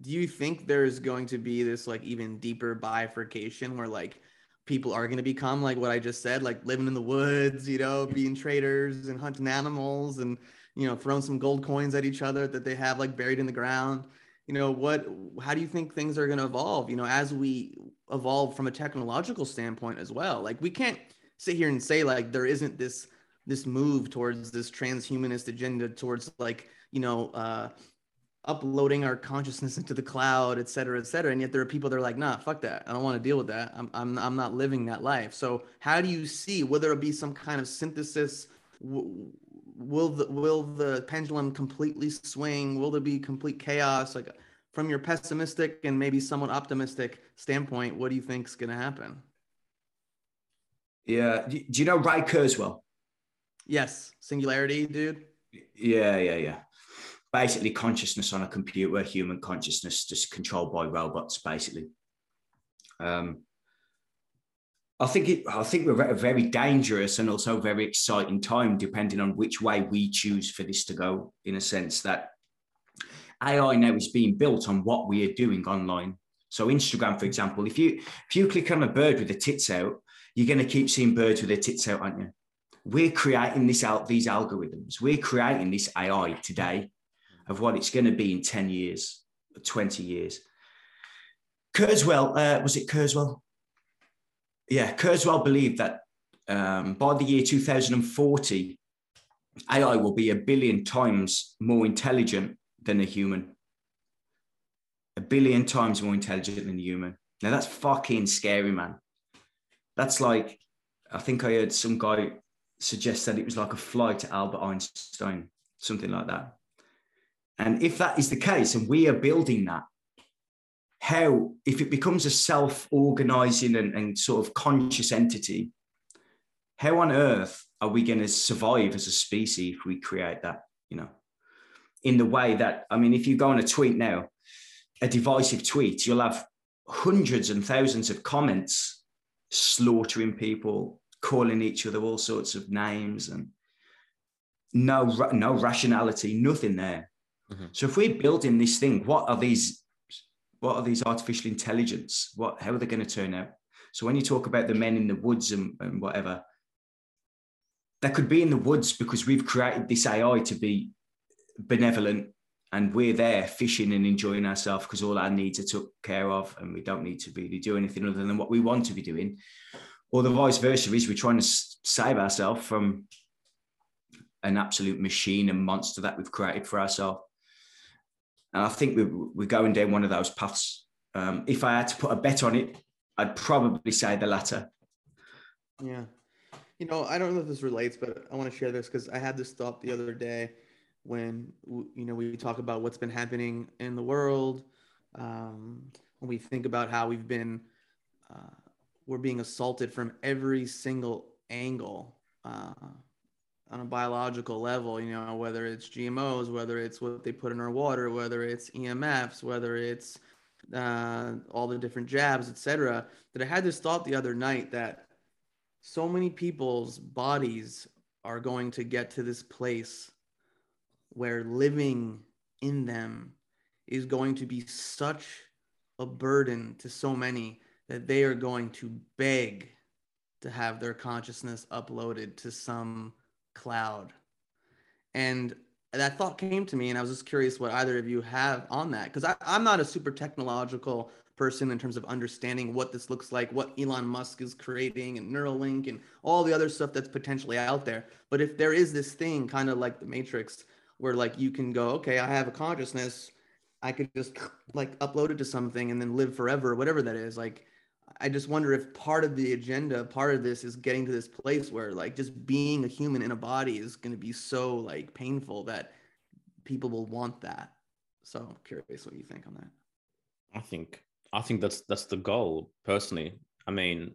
Do you think there's going to be this like even deeper bifurcation where like people are going to become like what I just said, like living in the woods, you know, being traders and hunting animals and you know throwing some gold coins at each other that they have like buried in the ground? you know what how do you think things are going to evolve you know as we evolve from a technological standpoint as well like we can't sit here and say like there isn't this this move towards this transhumanist agenda towards like you know uh uploading our consciousness into the cloud et cetera et cetera. And yet there are people that are like nah fuck that. I don't want to deal with that. I'm i'm, I'm not living that life. So how do you see whether it be some kind of synthesis? W- will the will the pendulum completely swing? Will there be complete chaos? Like from your pessimistic and maybe somewhat optimistic standpoint what do you think's going to happen? Yeah. Do do you know Ray Kurzweil? yes. Singularity dude? Yeah, yeah, yeah. Basically, consciousness on a computer, human consciousness just controlled by robots, basically. Um, I think it. I think we're at a very dangerous and also very exciting time, depending on which way we choose for this to go. In a sense that AI now is being built on what we are doing online. So Instagram, for example, if you if you click on a bird with the tits out, you're going to keep seeing birds with their tits out, aren't you? We're creating this out these algorithms. We're creating this AI today of what it's going to be in 10 years, 20 years. Kurzweil, uh, was it Kurzweil? Yeah, Kurzweil believed that um, by the year 2040, AI will be a billion times more intelligent than a human. A billion times more intelligent than a human. Now that's fucking scary, man. That's like, I think I heard some guy suggest that it was like a flight to Albert Einstein, something like that. And if that is the case, and we are building that, how, if it becomes a self organizing and, and sort of conscious entity, how on earth are we going to survive as a species if we create that, you know, in the way that, I mean, if you go on a tweet now, a divisive tweet, you'll have hundreds and thousands of comments slaughtering people, calling each other all sorts of names and no, no rationality, nothing there. Mhm. So if we're building this thing, what are these? What are these artificial intelligence? What how are they going to turn out? So when you talk about the men in the woods and, and whatever, that could be in the woods because we've created this AI to be benevolent and we're there fishing and enjoying ourselves because all our needs are took care of and we don't need to really do anything other than what we want to be doing. or the vice versa is we're trying to save ourselves from an absolute machine and monster that we've created for ourselves. And I think we're, we're going down one of those paths. Um, if I had to put a bet on it, I'd probably say the latter. Yeah. You know, I don't know if this relates, but I want to share this because I had this thought the other day when, you know, we talk about what's been happening in the world. Um, when we think about how we've been, uh, we're being assaulted from every single angle. Uh, on a biological level, you know, whether it's GMOs, whether it's what they put in our water, whether it's EMFs, whether it's uh, all the different jabs, etc. That I had this thought the other night that so many people's bodies are going to get to this place where living in them is going to be such a burden to so many that they are going to beg to have their consciousness uploaded to some cloud. And that thought came to me, and I was just curious what either of you have on that. Because I'm not a super technological person in terms of understanding what this looks like, what Elon Musk is creating, and Neuralink, and all the other stuff that's potentially out there. But if there is this thing, kind of like the Matrix, where like you can go, okay, I have a consciousness, I could just like upload it to something and then live forever, whatever that is. Like, I just wonder if part of the agenda, part of this is getting to this place where like just being a human in a body is going to be so like painful that people will want that. So I'm curious what you think on that. I think I think that's that's the goal personally. I mean,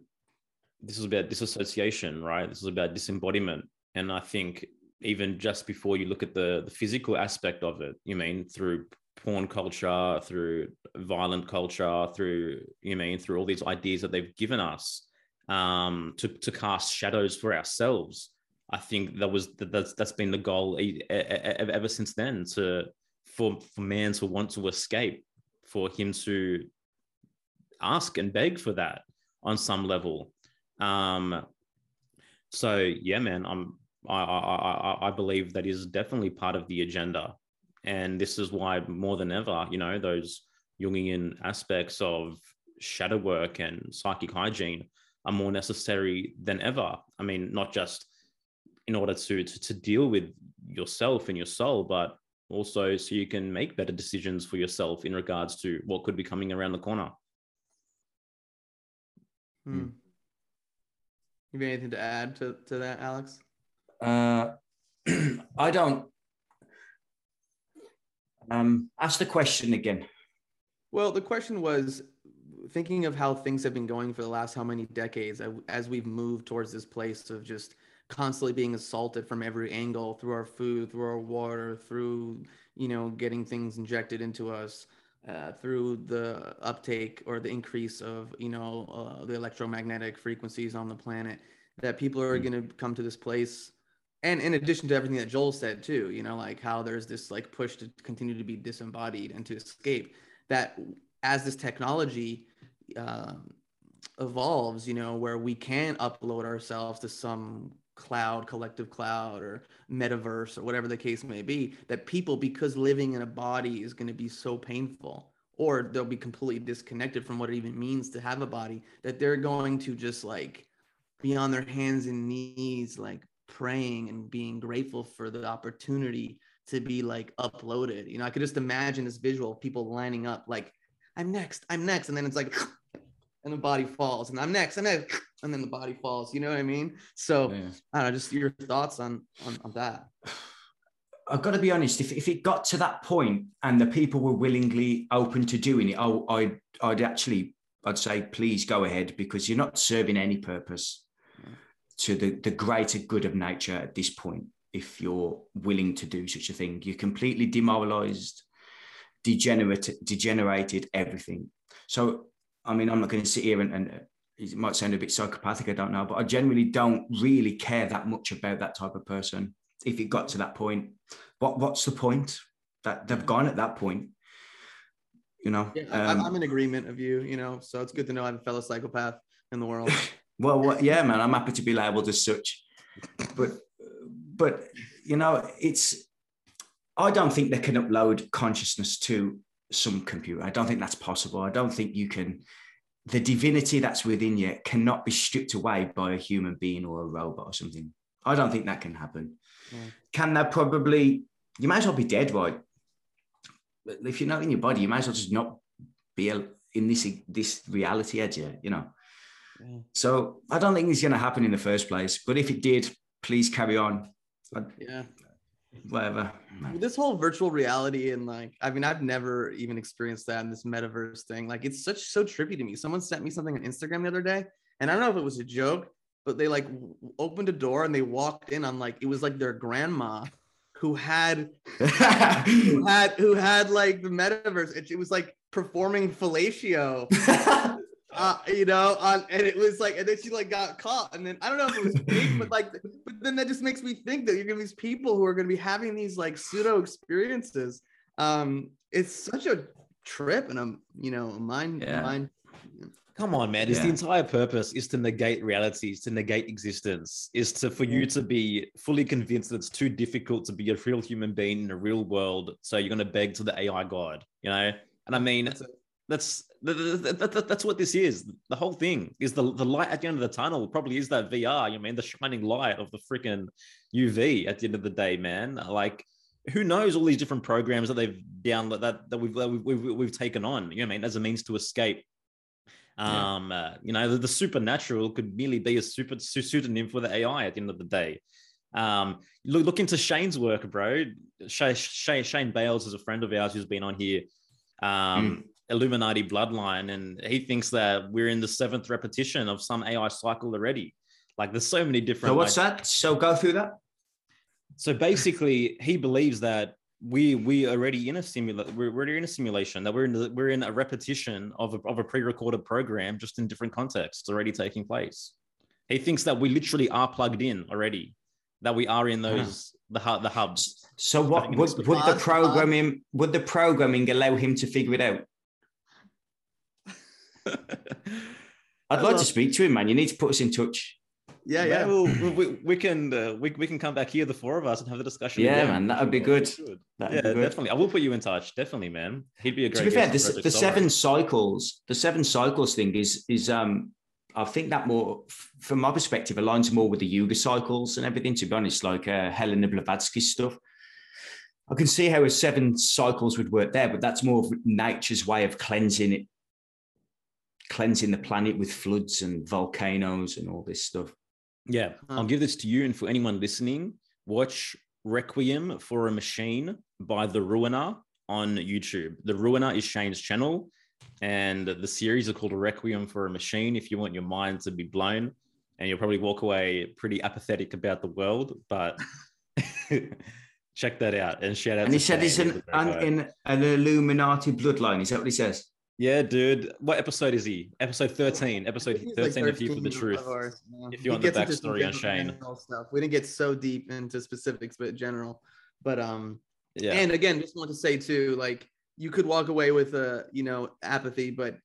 this is about disassociation, right? This is about disembodiment. And I think even just before you look at the the physical aspect of it, you mean through porn culture, through violent culture, through you mean through all these ideas that they've given us um, to to cast shadows for ourselves. I think that was that's that's been the goal ever since then to for for man to want to escape, for him to ask and beg for that on some level. Um, so yeah, man, I'm I, I I I believe that is definitely part of the agenda. And this is why more than ever, you know, those Jungian aspects of shadow work and psychic hygiene are more necessary than ever. I mean, not just in order to, to, to deal with yourself and your soul, but also so you can make better decisions for yourself in regards to what could be coming around the corner. Hmm. You have anything to add to, to that, Alex? Uh, I don't um, ask the question again. Well, the question was thinking of how things have been going for the last how many decades as we've moved towards this place of just constantly being assaulted from every angle through our food, through our water, through you know getting things injected into us, uh, through the uptake or the increase of you know uh, the electromagnetic frequencies on the planet. That people are mm-hmm. going to come to this place and in addition to everything that Joel said too, you know, like how there's this like push to continue to be disembodied and to escape. That as this technology uh, evolves, you know, where we can upload ourselves to some cloud, collective cloud, or metaverse, or whatever the case may be, that people, because living in a body is going to be so painful, or they'll be completely disconnected from what it even means to have a body, that they're going to just like be on their hands and knees, like praying and being grateful for the opportunity to be like uploaded. You know, I could just imagine this visual of people lining up like, I'm next, I'm next. And then it's like, and the body falls, and I'm next, and then, and then the body falls. You know what I mean? So yeah. I don't know, just your thoughts on, on, on that. I've got to be honest. If, if it got to that point and the people were willingly open to doing it, I, I'd I'd actually I'd say please go ahead because you're not serving any purpose to the, the greater good of nature at this point if you're willing to do such a thing. You're completely demoralized, degenerated, degenerated everything. So, I mean, I'm not going to sit here and, and it might sound a bit psychopathic, I don't know, but I generally don't really care that much about that type of person. If it got to that point, what what's the point? That they've gone at that point. You know, yeah, um, I'm in agreement of you. You know, so it's good to know I have a fellow psychopath in the world. Well, well, yeah, man, I'm happy to be labelled as such, but but you know, it's I don't think they can upload consciousness to some computer. I don't think that's possible. I don't think you can the divinity that's within you cannot be stripped away by a human being or a robot or something. I don't think that can happen. Yeah. Can that probably? You might as well be dead, right? If you're not in your body, you might as well just not be in this this reality edge, you know. Yeah. So I don't think it's going to happen in the first place. But if it did, please carry on. yeah. Whatever. This whole virtual reality and like, I mean, I've never even experienced that in this metaverse thing. Like, it's such so trippy to me. Someone sent me something on Instagram the other day, and I don't know if it was a joke, but they like opened a door and they walked in on like it was like their grandma who had who had who had like the metaverse. It, it was like performing fellatio uh, you know, on and it was like, and then she like got caught, and then I don't know if it was fake, but like, but then that just makes me think that you're gonna be these people who are gonna be having these like pseudo experiences. Um, it's such a trip and I'm, you know a mind yeah. mind. Come on, man! Is yeah. the entire purpose is to negate reality, is to negate existence, is to for you to be fully convinced that it's too difficult to be a real human being in a real world. So you're gonna beg to the AI god, you know? And I mean, that's, that's that, that, that's what this is. The whole thing is the, the light at the end of the tunnel probably is that VR. You mean the shining light of the freaking UV at the end of the day, man. Like, who knows all these different programs that they've downloaded that, that we've, that we've, we've, we've taken on, you know, I mean, as a means to escape. Um, yeah. uh, you know, the, the, supernatural could merely be a super pseudonym for the AI at the end of the day. Um, look, look into Shane's work, bro. Shane, Shane, Shane Bales is a friend of ours who's been on here. Um, mm Illuminati bloodline, and he thinks that we're in the seventh repetition of some AI cycle already. Like there's so many different. So what's like, that? So go through that. So basically, he believes that we we already in a simulation. We're already in a simulation. That we're in the, we're in a repetition of a, of a pre-recorded program, just in different contexts, already taking place. He thinks that we literally are plugged in already. That we are in those the the hubs. So what would, would the programming um, would the programming allow him to figure it out? I'd like to speak to him, man. You need to put us in touch. Yeah, yeah. Well, we, we can uh, we, we can come back here, the four of us, and have the discussion. Yeah, again. man, that would be good. That'd yeah, be good. definitely. I will put you in touch. Definitely, man. He'd be a great. To be fair, the, the seven cycles, the seven cycles thing is is um, I think that more, from my perspective, aligns more with the yuga cycles and everything. To be honest, like uh, Helena Blavatsky's stuff. I can see how a seven cycles would work there, but that's more of nature's way of cleansing it cleansing the planet with floods and volcanoes and all this stuff. Yeah, I'll give this to you and for anyone listening, watch Requiem for a Machine by The Ruiner on YouTube. The Ruiner is Shane's channel, and the series are called Requiem for a Machine. If you want your mind to be blown, and you'll probably walk away pretty apathetic about the world, but check that out and shout out. And he said he's an, an, an Illuminati bloodline. Is that what he says? Yeah, dude. What episode is he? Episode 13. Episode 13, like 13 of You for the Truth. yeah. If you want the backstory on Shane. Stuff. We didn't get so deep into specifics, but general. But um yeah. And again, just want to say too, like you could walk away with a, you know, apathy, but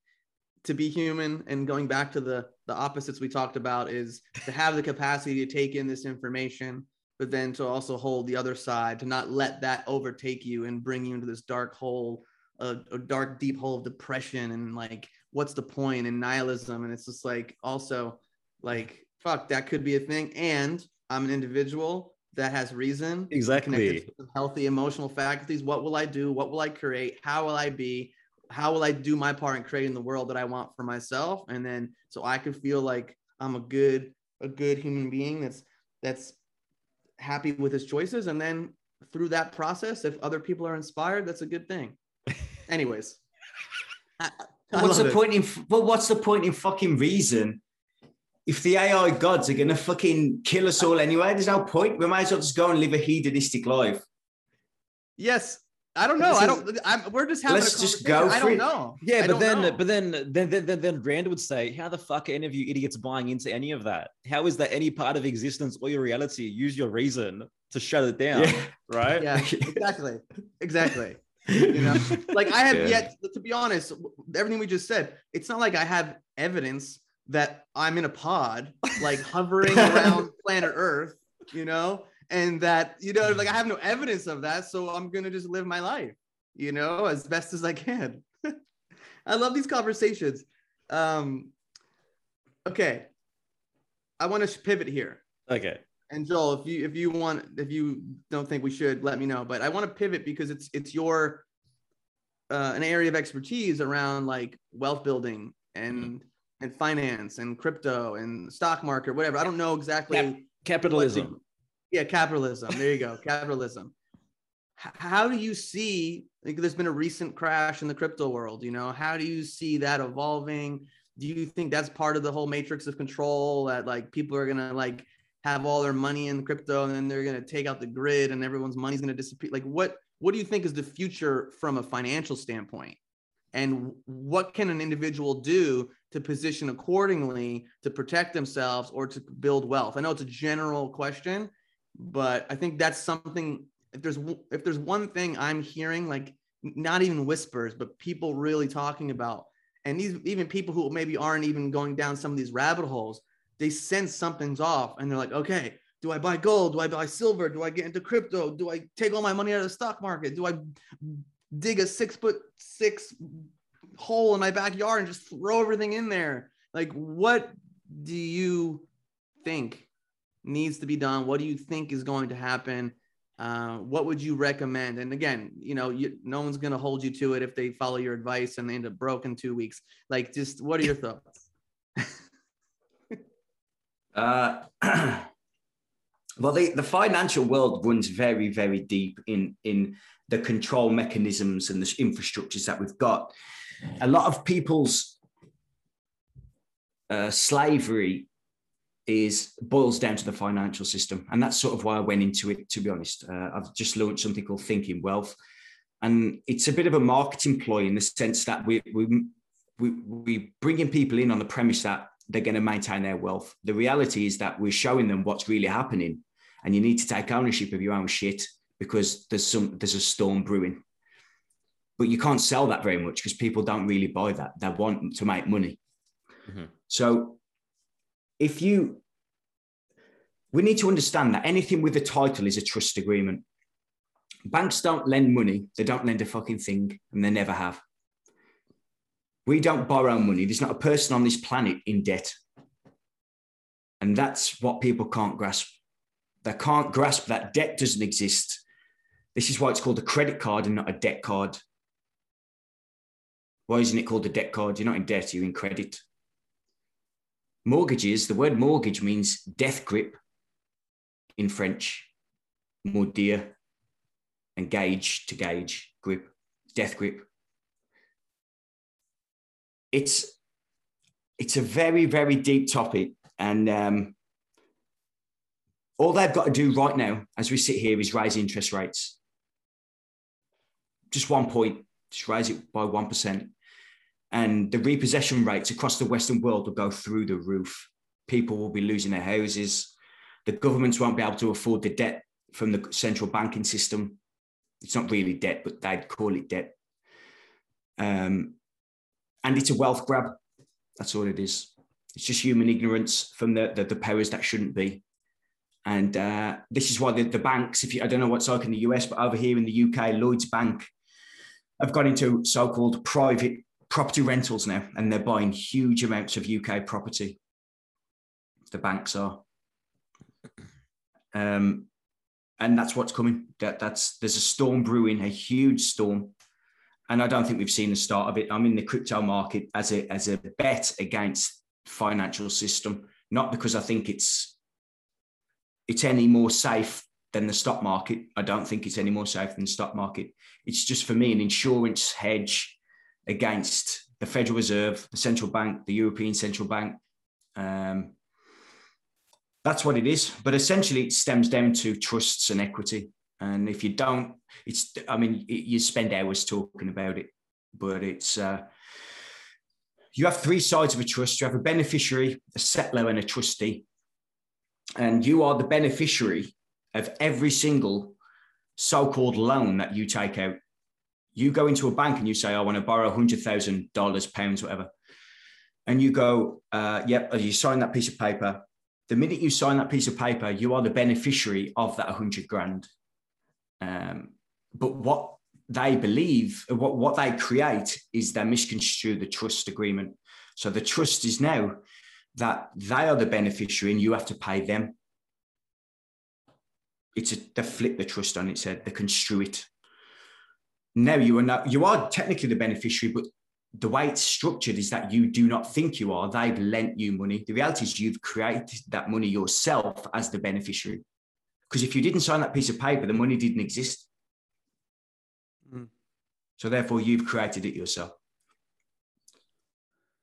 to be human and going back to the the opposites we talked about is to have the capacity to take in this information but then to also hold the other side to not let that overtake you and bring you into this dark hole a, a dark deep hole of depression and like what's the point and nihilism? And it's just like also like fuck that could be a thing. And i'm an individual that has reason exactly. healthy emotional faculties. What will i do? What will i create? How will i be? How will i do my part in creating the world that i want for myself? And then so i can feel like i'm a good a good human being that's that's happy with his choices. And then through that process if other people are inspired that's a good thing Anyways, I, I what's the it. point in? Well, what's the point in fucking reason? If the AI gods are gonna fucking kill us all anyway, there's no point. We might as well just go and live a hedonistic life. Yes, I don't know. I don't. I'm, we're just having. Let's just go. I don't know. Yeah, but then, know. but then, then, then, then, then Rand would say, "How the fuck are any of you idiots buying into any of that? How is that any part of existence or your reality? Use your reason to shut it down, yeah. right? Yeah, exactly, exactly you know like i have yeah. yet to be honest everything we just said it's not like i have evidence that i'm in a pod like hovering around planet earth you know and that you know like i have no evidence of that so i'm gonna just live my life you know as best as i can i love these conversations Um, okay, I want to pivot here. Okay. And Joel, if you if you want, if you don't think we should, let me know. But I want to pivot because it's it's your uh, an area of expertise around like wealth building and and finance and crypto and stock market, whatever. I don't know exactly. Cap- capitalism. Yeah, capitalism. There you go, capitalism. H- how do you see? Like, there's been a recent crash in the crypto world. You know, how do you see that evolving? Do you think that's part of the whole matrix of control that like people are gonna like have all their money in crypto and then they're gonna take out the grid and everyone's money's gonna disappear? Like, what what do you think is the future from a financial standpoint? And what can an individual do to position accordingly to protect themselves or to build wealth? I know it's a general question, but I think that's something. If there's if there's one thing I'm hearing, like not even whispers, but people really talking about, and these even people who maybe aren't even going down some of these rabbit holes, they sense something's off, and they're like, okay, do I buy gold? Do I buy silver? Do I get into crypto? Do I take all my money out of the stock market? Do I dig a six foot six hole in my backyard and just throw everything in there? Like, what do you think needs to be done? What do you think is going to happen? Uh, what would you recommend? And again, you know, you, no one's going to hold you to it if they follow your advice and they end up broke in two weeks. Like, just what are your thoughts? uh, well, the, the financial world runs very, very deep in in the control mechanisms and the infrastructures that we've got. A lot of people's uh, slavery is boils down to the financial system, and that's sort of why I went into it. To be honest, uh, I've just launched something called Thinking Wealth, and it's a bit of a marketing ploy in the sense that we we we we bringing people in on the premise that they're going to maintain their wealth. The reality is that we're showing them what's really happening, and you need to take ownership of your own shit because there's some there's a storm brewing. But you can't sell that very much because people don't really buy that. They want to make money. Mm-hmm. So if you we need to understand that anything with a title is a trust agreement. Banks don't lend money, they don't lend a fucking thing, and they never have. We don't borrow money. There's not a person on this planet in debt. And that's what people can't grasp. They can't grasp that debt doesn't exist. This is why it's called a credit card and not a debt card. Why isn't it called a debt card? You're not in debt, you're in credit. Mortgages, the word mortgage means death grip in French, mordir, and gauge to gauge, grip, death grip. It's it's a very, very deep topic. And um, all they've got to do right now, as we sit here, is raise interest rates. Just one point, just raise it by 1% and the repossession rates across the Western world will go through the roof. People will be losing their houses. The governments won't be able to afford the debt from the central banking system. It's not really debt, but they'd call it debt. Um, and it's a wealth grab. That's all it is. It's just human ignorance from the, the, the powers that shouldn't be. And uh, this is why the, the banks, if you, I don't know what's like in the US, but over here in the UK, Lloyd's Bank have gone into so called private property rentals now, and they're buying huge amounts of UK property. The banks are, um, and that's what's coming. That that's there's a storm brewing, a huge storm, and I don't think we've seen the start of it. I'm in the crypto market as a as a bet against financial system, not because I think it's it's any more safe than the stock market. I don't think it's any more safe than the stock market. It's just for me an insurance hedge against the Federal Reserve, the central bank, the European Central Bank. Um, that's what it is. But essentially, it stems down to trusts and equity. And if you don't, it's, I mean, it, you spend hours talking about it, but it's, uh, you have three sides of a trust. You have a beneficiary, a settlor, and a trustee. And you are the beneficiary of every single so called loan that you take out you go into a bank and you say, I want to borrow $100,000, pounds, whatever. And you go, uh, yep, you sign that piece of paper. The minute you sign that piece of paper, you are the beneficiary of that 100 grand. Um, but what they believe what, what they create is they misconstrue the trust agreement. So the trust is now that they are the beneficiary and you have to pay them. It's a, they flip the trust on its head, they construe it. Now you are not, you are technically the beneficiary, but the way it's structured is that you do not think you are. They've lent you money. The reality is you've created that money yourself as the beneficiary. Because if you didn't sign that piece of paper, the money didn't exist. Mm. So therefore, you've created it yourself.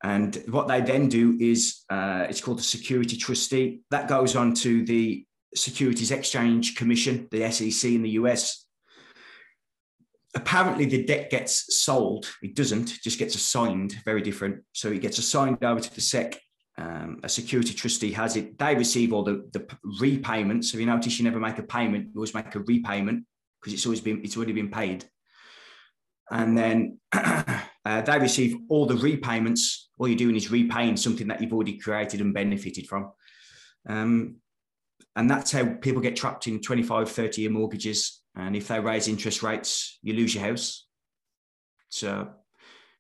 And what they then do is uh, it's called the security trustee. That goes on to the Securities Exchange Commission, the SEC in the US, apparently the debt gets sold. It doesn't, it just gets assigned, very different. So it gets assigned over to the SEC. Um, a security trustee has it. They receive all the, the repayments. So you notice you never make a payment, you always make a repayment because it's always been it's already been paid. And then uh, they receive all the repayments. All you're doing is repaying something that you've already created and benefited from. Um, and that's how people get trapped in 25, 30 year mortgages and if they raise interest rates, you lose your house. So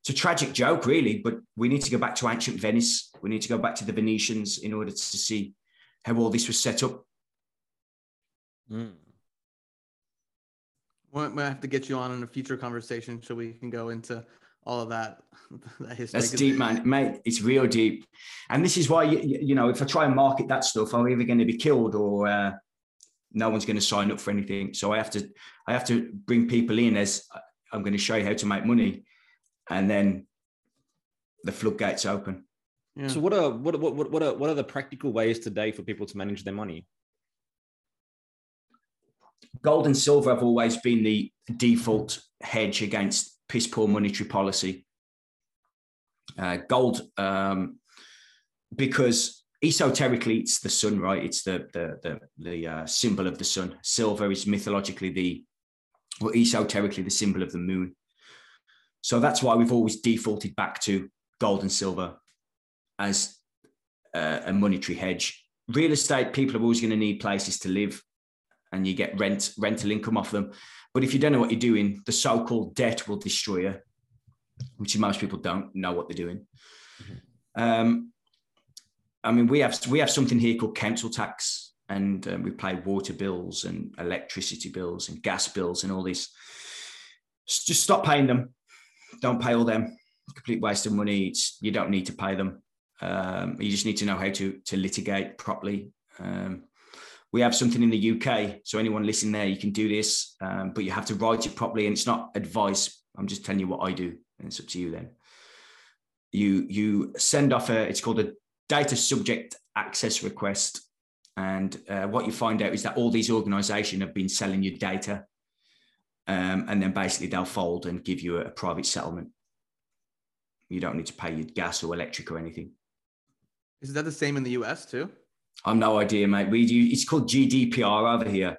it's a tragic joke, really, but we need to go back to ancient Venice. We need to go back to the Venetians in order to see how all this was set up. Mm. Well, I have to get you on in a future conversation so we can go into all of that. that history. That's deep, man, mate. It's real deep, and this is why you, you know if I try and market that stuff, I'm either going to be killed or uh, no one's going to sign up for anything. So I have to I have to bring people in as I'm going to show you how to make money, and then the floodgates open. Yeah. So what are what what what are what are the practical ways today for people to manage their money? Gold and silver have always been the default hedge against piss poor monetary policy. Uh, gold, um, because esoterically it's the sun right it's the the the, the uh, symbol of the sun silver is mythologically the or esoterically the symbol of the moon so that's why we've always defaulted back to gold and silver as uh, a monetary hedge real estate people are always going to need places to live and you get rent rental income off them but if you don't know what you're doing the so-called debt will destroy you which most people don't know what they're doing mm-hmm. um, I mean, we have we have something here called council tax, and um, we pay water bills and electricity bills and gas bills and all this. Just stop paying them. Don't pay all them. Complete waste of money. It's, you don't need to pay them. Um, you just need to know how to to litigate properly. Um, we have something in the UK, so anyone listening there, you can do this, um, but you have to write it properly, and it's not advice. I'm just telling you what I do, and it's up to you then. You you send off a. It's called a data subject access request. And uh, what you find out is that all these organizations have been selling you data. Um, and then basically they'll fold and give you a, a private settlement. You don't need to pay your gas or electric or anything. Is that the same in the US too? I've no idea, mate. We do, it's called GDPR over here.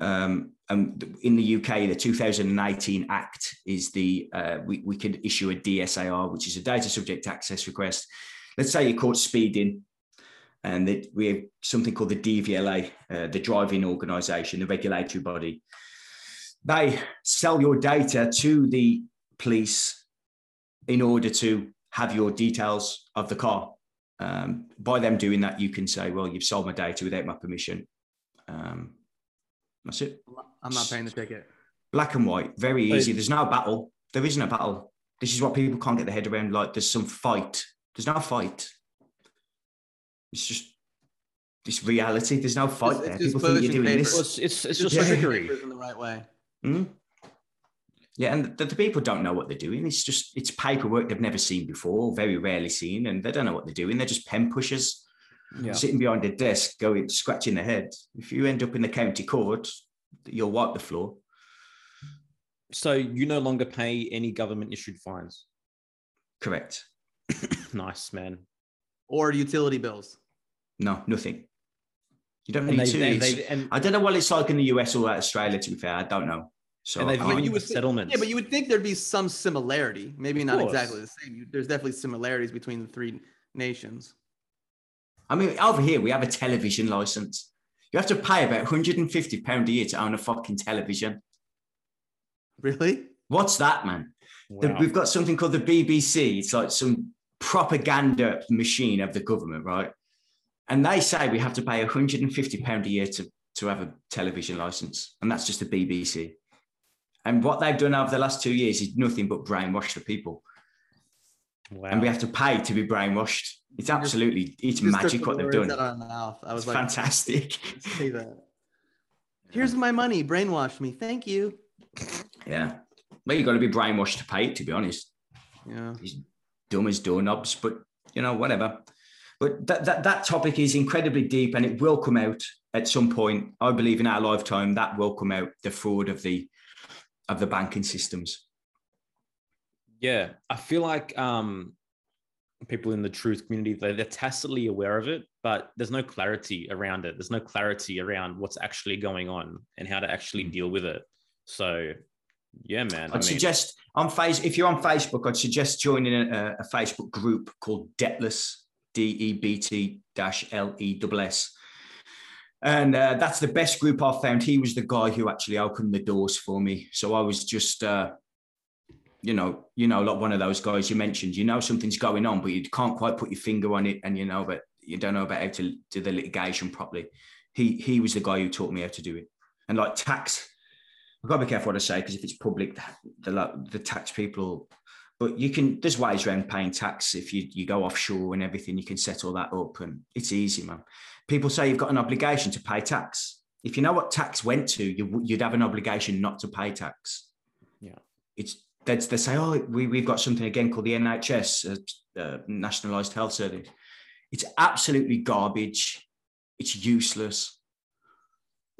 Um, and in the UK, the 2018 Act is the uh, we, we could issue a DSAR, which is a data subject access request, let's say you're caught speeding and that we have something called the DVLA, uh, the driving organisation, the regulatory body. They sell your data to the police in order to have your details of the car. Um, by them doing that, you can say, "Well, you've sold my data without my permission." Um, that's it. I'm not paying the ticket. Black and white, very easy. There's no battle. There isn't a battle. This is what people can't get their head around. Like there's some fight there's no fight. It's just this reality. There's no fight it's, there. It's People think you're doing this. It's, it's, it's just yeah. trickery in the right way. Mm-hmm. Yeah, and the, the, people don't know what they're doing. It's just it's paperwork they've never seen before, very rarely seen, and they don't know what they're doing. They're just pen pushers yeah. sitting behind a desk, going scratching their head. If you end up in the county court, you'll wipe the floor. So you no longer pay any government issued fines. Correct. nice, man. Or utility bills? No, nothing. You don't and need they, to. They, and, I don't know what it's like in the US or Australia. To be fair, I don't know. So and I you would settlements. Yeah, but you would think there'd be some similarity. Maybe not exactly the same. There's definitely similarities between the three nations. I mean, over here we have a television license. You have to pay about 150 pound a year to own a fucking television. Really? What's that, man? The- we've got something called the BBC. It's like some propaganda machine of the government, right? And they say we have to pay 150 pound a year to to have a television license, and that's just the BBC. And what they've done over the last two years is nothing but brainwash the people, wow. and we have to pay to be brainwashed. It's absolutely it's Just magic what they've words done. out of my mouth. I was It's like, fantastic. say that. Here's my money. Brainwash me. Thank you. Yeah. Well, you got to be brainwashed to pay it, to be honest. Yeah. Dumb as doorknobs, but you know, whatever. But that, that, that topic is incredibly deep and it will come out at some point. I believe in our lifetime that will come out the fraud of the of the banking systems. Yeah, I feel like um, people in the truth community they- they're tacitly aware of it, but there's no clarity around it. There's no clarity around what's actually going on and how to actually Mm. deal with it. So, yeah, man. I'd I mean, suggest on face if you're on Facebook, I'd suggest joining a, a Facebook group called Debtless, D E B T dash L E S S. And uh, that's the best group I've found. He was the guy who actually opened the doors for me. So I was just, uh, you know, you know, like one of those guys you mentioned. You know something's going on, but you can't quite put your finger on it, and you know, but you don't know about how to do the litigation properly. He he was the guy who taught me how to do it. And like tax, I've got to be careful what I say because if it's public, the, the the tax people. But you can. There's ways around paying tax if you you go offshore and everything. You can set all that up, and it's easy, man. People say you've got an obligation to pay tax. If you know what tax went to, you, you'd have an obligation not to pay tax. Yeah. It's they, they say, oh, we, we've got something again called the NHS, uh, uh, Nationalised Health Service. It's absolutely garbage. It's useless.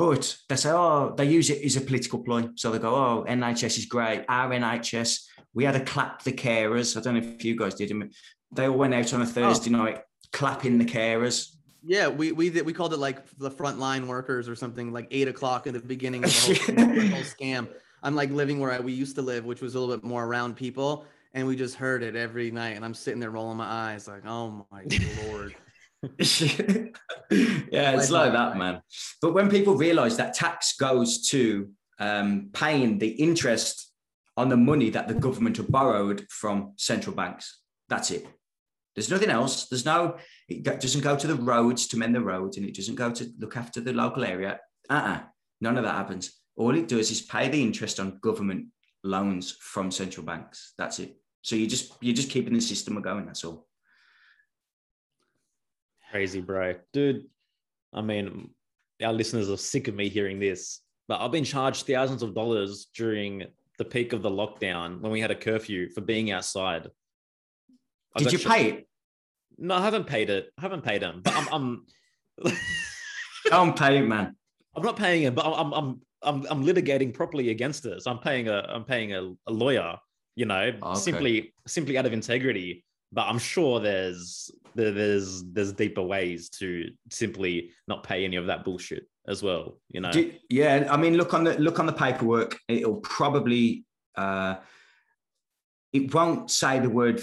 But they say, oh, they use it as a political ploy. So they go, oh, NHS is great. Our NHS, we had to clap the carers. I don't know if you guys did. They all went out on a oh. Thursday night clapping the carers. Yeah, we we we called it like the frontline workers or something like eight o'clock in the beginning of the whole, the whole scam. I'm like living where I, we used to live, which was a little bit more around people, and we just heard it every night. And I'm sitting there rolling my eyes, like, oh my lord. yeah, it's like that, man. But when people realize that tax goes to um, paying the interest on the money that the government have borrowed from central banks, that's it. There's nothing else. There's no, it doesn't go to the roads to mend the roads and it doesn't go to look after the local area. Uh-uh. None of that happens. All it does is pay the interest on government loans from central banks. That's it. So you just you're just keeping the system going. That's all. Crazy, bro. Dude, I mean, our listeners are sick of me hearing this, but I've been charged thousands of dollars during the peak of the lockdown when we had a curfew for being outside. I Did you pay it? No, I haven't paid it. I haven't paid them, but I'm, I'm, Don't pay it, man. I'm not paying it, but I'm, I'm, I'm, I'm litigating properly against this. I'm paying a, I'm paying a, a lawyer, you know, oh, Okay. simply, simply out of integrity. But I'm sure there's, there's, there's deeper ways to simply not pay any of that bullshit as well. You know, Do- yeah, I mean, look on the look on the paperwork. It'll probably uh, it won't say the word.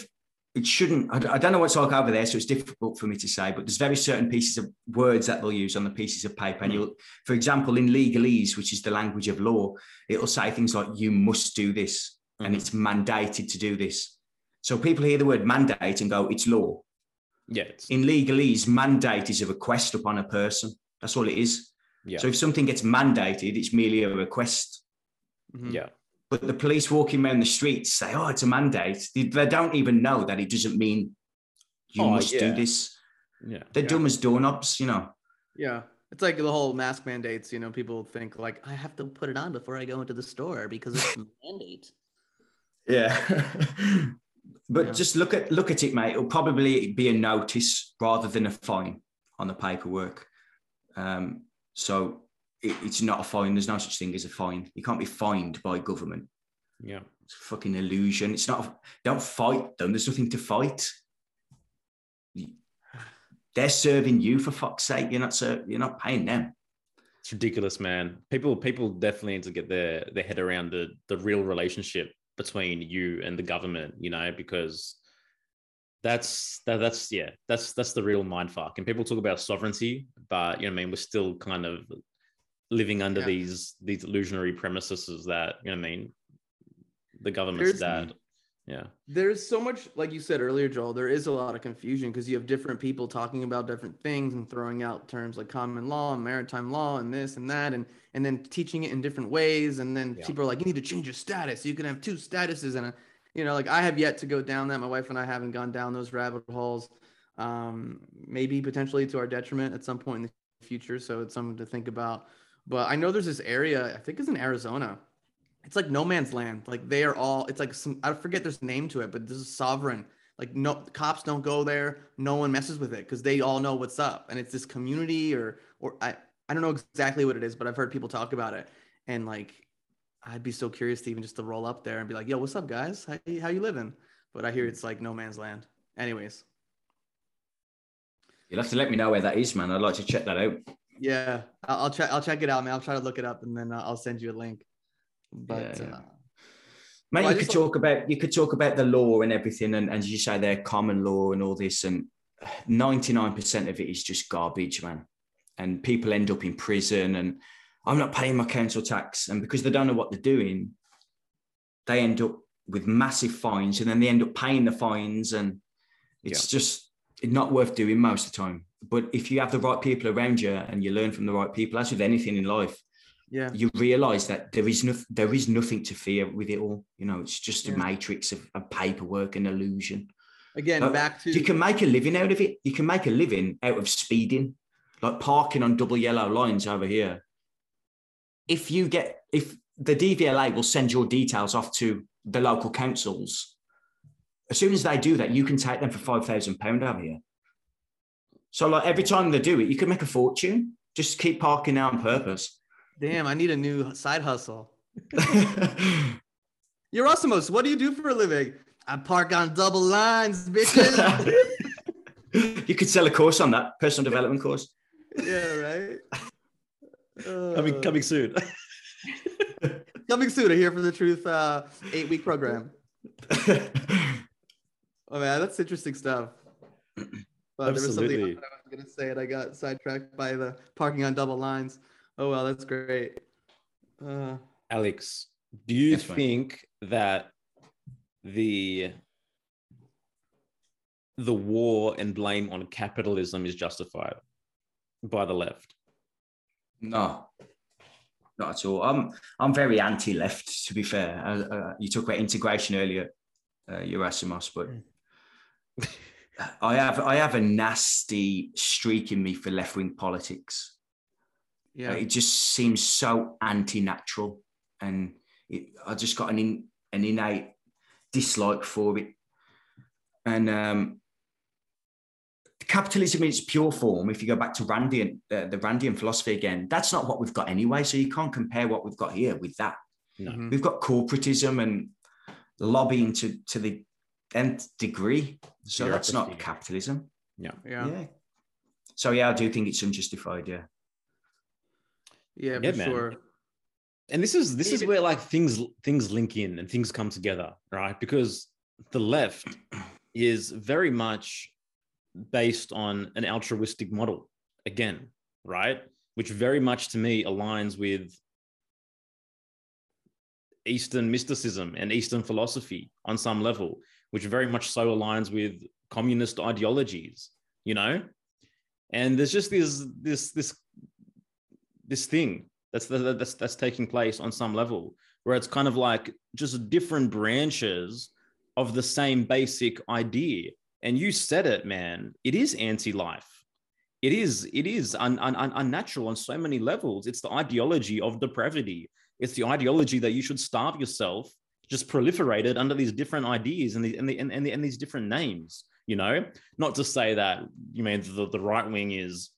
It shouldn't. I, I don't know what's like over there, so it's difficult for me to say. But there's very certain pieces of words that they'll use on the pieces of paper. And you'll, for example, in legalese, which is the language of law, it'll say things like "you must do this" and Mhm. it's mandated to do this. So people hear the word mandate and go, "It's law." yeah, it's, In legalese, mandate is a request upon a person. That's all it is. yeah, So if something gets mandated, it's merely a request. Mhm. yeah, But the police walking around the streets say, "Oh, it's a mandate." They, they don't even know that it doesn't mean you Oh, must yeah. do this. yeah. They're Yeah. dumb as doorknobs, you know. Yeah. It's like the whole mask mandates, you know, people think like I have to put it on before I go into the store because it's a mandate. Yeah. but Yeah. just look at look at it, mate. It'll probably be a notice rather than a fine on the paperwork. Um, so it, it's not a fine. There's no such thing as a fine. You can't be fined by government. yeah. It's a fucking illusion. It's not. Don't fight them. There's nothing to fight. They're serving you for fuck's sake. You're not. Ser- you're not paying them. It's ridiculous, man. People, people definitely need to get their their head around the the real relationship between you and the government. You know, because that's that, that's yeah, that's that's the real mind fuck. And people talk about sovereignty, but you know, what I mean, we're still kind of living under Yeah. these these illusionary premises that you know, what I mean, the government's There's- dad. Yeah. There's so much, like you said earlier, Joel. There is a lot of confusion because you have different people talking about different things and throwing out terms like common law and maritime law and this and that, and and then teaching it in different ways. And then Yeah. people are like, you need to change your status. You can have two statuses, and a, you know, like I have yet to go down that. My wife and I haven't gone down those rabbit holes. Um, maybe potentially to our detriment at some point in the future. So it's something to think about. But I know there's this area. I think it's in Arizona it's like no man's land. Like they are all. It's like some. I forget there's a name to it, but this is sovereign. Like no cops don't go there. No one messes with it because they all know what's up. And it's this community or or I I don't know exactly what it is, but I've heard people talk about it. And like I'd be so curious to even just to roll up there and be like, "Yo, what's up, guys? How how you living?" But I hear it's like no man's land. Anyways, You'll have to let me know where that is, man. I'd like to check that out. yeah, I'll, I'll check. I'll check it out, man. I'll try to look it up and then uh, I'll send you a link. But Yeah, yeah. uh, Mate, Well, you could talk about you could talk about the law and everything, and, and you say they're common law and all this, and ninety nine percent of it is just garbage, man. And people end up in prison, and I'm not paying my council tax, and because they don't know what they're doing, they end up with massive fines, and then they end up paying the fines, and it's just not worth doing most of the time. But if you have the right people around you and you learn from the right people, as with anything in life, yeah, you realize that there is no, there is nothing to fear with it all. You know, it's just a matrix of, of paperwork and illusion. again, back to You can make a living out of it. You can make a living out of speeding, like parking on double yellow lines over here. If you get, if the DVLA will send your details off to the local councils, as soon as they do that, you can take them for five thousand pound over here. So, like every time they do it, you can make a fortune. Just keep parking there on purpose. Damn, I need a new side hustle. Yerasimos, what do you do for a living? I park on double lines, bitches. you could sell a course on that personal development course. yeah, right. Coming Uh, coming soon. coming soon. I hear for the truth. Uh, eight week program. Oh man, that's interesting stuff. But there was something Absolutely. I was gonna say, and I got sidetracked by the parking on double lines. Oh well, that's great. Uh, Alex, do you Yes, mate. think that the the war and blame on capitalism is justified by the left? no, not at all. I'm I'm very anti-left. To be fair, uh, uh, you talked about integration earlier, uh, Yerasimos, but I have I have a nasty streak in me for left-wing politics. Yeah, It just seems so anti-natural, and it, I just got an in, an innate dislike for it. And um, capitalism in its pure form, if you go back to Randian, uh, the Randian philosophy again, that's not what we've got anyway. So you can't compare what we've got here with that. No. Mhm. We've got corporatism and lobbying to to the nth degree. So that's not capitalism. Yeah. yeah, Yeah. So yeah, I do think it's unjustified. Yeah. Yeah, Yeah, for man. sure. And this is this is where like things things link in and things come together, right? Because the left is very much based on an altruistic model again, right? Which very much to me aligns with Eastern mysticism and Eastern philosophy on some level, which very much so aligns with communist ideologies, you know? And there's just this this this this thing that's that's that's taking place on some level where it's kind of like just different branches of the same basic idea. And you said it man. It is anti-life. It is it is un, un, un- unnatural on so many levels. It's the ideology of depravity. It's the ideology that you should starve yourself just proliferated under these different ideas and, the, and, the, and, and, and these different names you know? Not to say that you mean the, the right wing is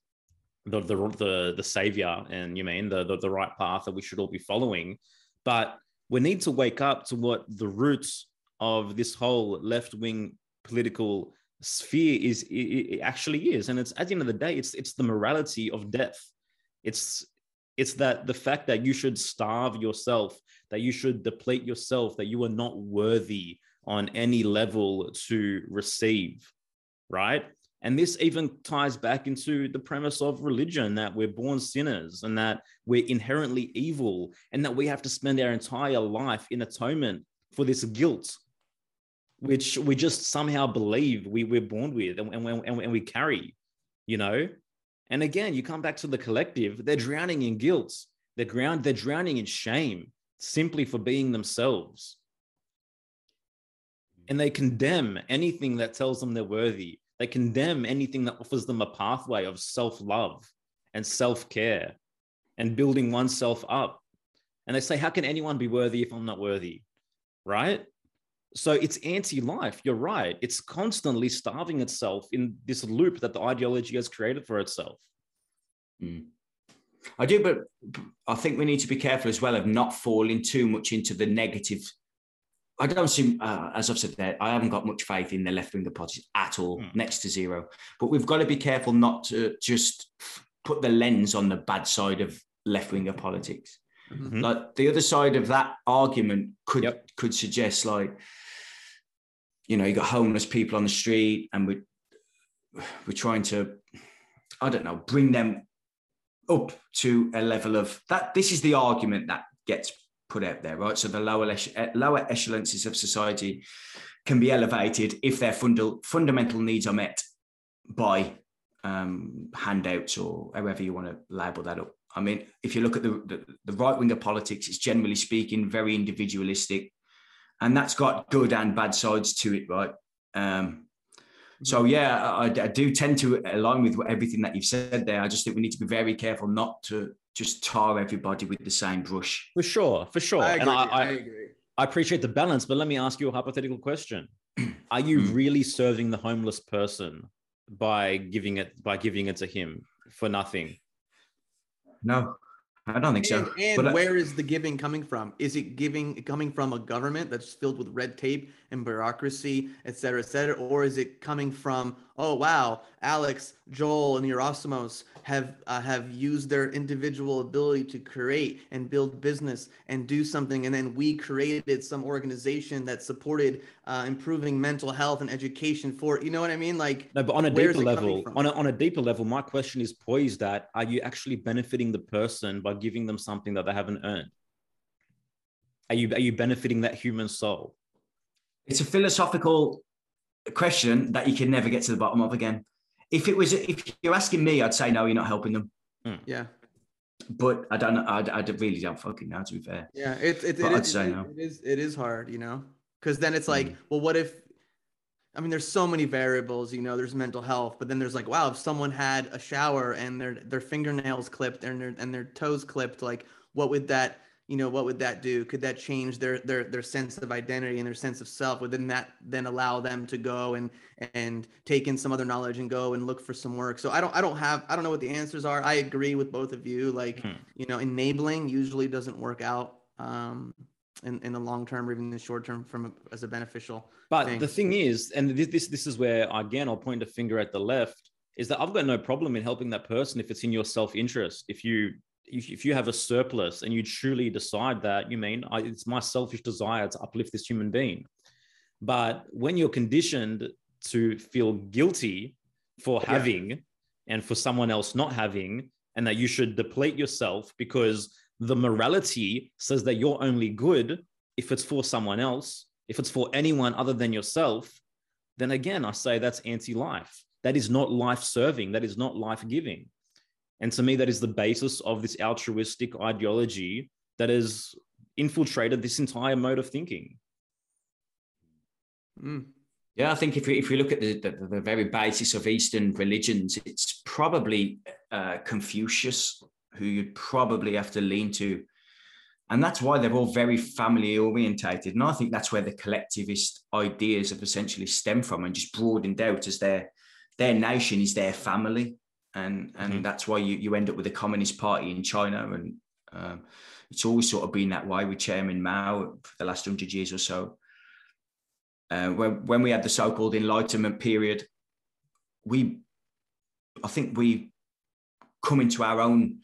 the the the, the savior and you mean the, the the right path that we should all be following. But we need to wake up to what the roots of this whole left wing political sphere is it actually is. And it's at the end of the day it's it's the morality of death. It's it's that the fact that you should starve yourself that you should deplete yourself that you are not worthy on any level to receive right and this even ties back into the premise of religion that we're born sinners and that we're inherently evil and that we have to spend our entire life in atonement for this guilt, which we just somehow believe we, we're born with and, and, and, and we carry, you know? And again, you come back to the collective, they're drowning in guilt. They're, ground, they're drowning in shame simply for being themselves. And they condemn anything that tells them they're worthy. They condemn anything that offers them a pathway of self love and self care and building oneself up. And they say, How can anyone be worthy if I'm not worthy? Right? So it's anti life. You're right. It's constantly starving itself in this loop that the ideology has created for itself. Mm. I do, but I think we need to be careful as well of not falling too much into the negative. I don't see, uh, as I've said there, I haven't got much faith in the left winger parties at all, mm. next to zero. But we've got to be careful not to just put the lens on the bad side of left winger politics. Mm-hmm. Like the other side of that argument could yep. could suggest like, you know, you got homeless people on the street, and we we're trying to, I don't know, bring them up to a level of that. This is the argument that gets put out there, right? So the lower lower echelons of society can be elevated if their funda- fundamental needs are met by um, handouts or however you want to label that up. I mean, if you look at the, the, the right wing of politics, it's generally speaking very individualistic, and that's got good and bad sides to it, right? Um, so mm-hmm. yeah, I, I, do tend to align with everything that you've said there. I just think we need to be very careful not to just tar everybody with the same brush. For sure, for sure. I agree, and I, I, I agree. I appreciate the balance, but let me ask you a hypothetical question: Are you hmm. really serving the homeless person by giving it by giving it to him for nothing? No, I don't think and, so. And but where I, is the giving coming from? Is it giving coming from a government that's filled with red tape and bureaucracy, et cetera, et cetera? Or is it coming from, oh wow, Alex, Joel, and Yerasimos have uh, have used their individual ability to create and build business and do something, and then we created some organization that supported uh, improving mental health and education for you know what I mean? Like no, but on a deeper level, on a, on a deeper level, my question is poised at: Are you actually benefiting the person by giving them something that they haven't earned? Are you are you benefiting that human soul? It's a philosophical question that you can never get to the bottom of again. If it was, if you're asking me, I'd say no, you're not helping them. Hmm. Yeah. But I don't. I, I really don't fucking know. To be fair. Yeah, it's it, it, I'd is, say it, no. it is it is hard, you know, because then it's like, mm. well, what if? I mean, there's so many variables, you know. There's mental health, but then there's like, wow, if someone had a shower and their their fingernails clipped and their and their toes clipped, like, what would that you know what would that do could that change their their their sense of identity and their sense of self would then that then allow them to go and and take in some other knowledge and go and look for some work so i don't i don't have i don't know what the answers are i agree with both of you like hmm. you know enabling usually doesn't work out um in, in the long term or even in the short term from a, as a beneficial but thing. the thing is and this, this this is where again i'll point a finger at the left is that i've got no problem in helping that person if it's in your self-interest if you if, you have a surplus and you truly decide that, you mean I, it's my selfish desire to uplift this human being. But when you're conditioned to feel guilty for having yeah. and for someone else not having, and that you should deplete yourself because the morality says that you're only good if it's for someone else, if it's for anyone other than yourself, then again, I say that's anti life. That is not life serving. That is not life giving. And to me, that is the basis of this altruistic ideology that has infiltrated this entire mode of thinking. Mm. Yeah, I think if we, if we look at the, the, the, very basis of Eastern religions, it's probably uh, Confucius who you'd probably have to lean to. And that's why they're all very family orientated. And I think that's where the collectivist ideas have essentially stemmed from and just broadened out as their, their nation is their family and and mm-hmm. that's why you, you end up with a communist party in China, and um, it's always sort of been that way with Chairman Mao for the last hundred years or so. Uh, when when we had the so-called Enlightenment period, we, I think we come into our own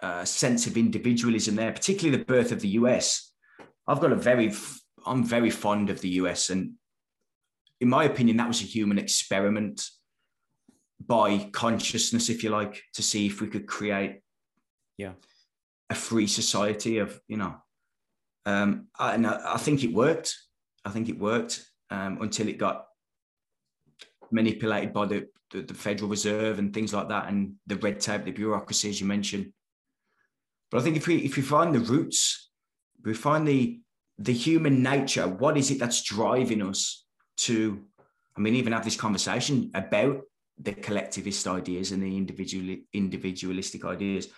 uh, sense of individualism there, particularly the birth of the US. I've got a very, I'm very fond of the US, and in my opinion, that was a human experiment by consciousness, if you like, to see if we could create yeah a free society of you know Um, I, and I, I think it worked. I think it worked um, until it got manipulated by the, the, the Federal Reserve and things like that, and the red tape, the bureaucracy, as you mentioned. But I think if we if we find the roots, we find the the human nature. What is it that's driving us to? I mean, even have this conversation about the collectivist ideas and the individual individualistic ideas.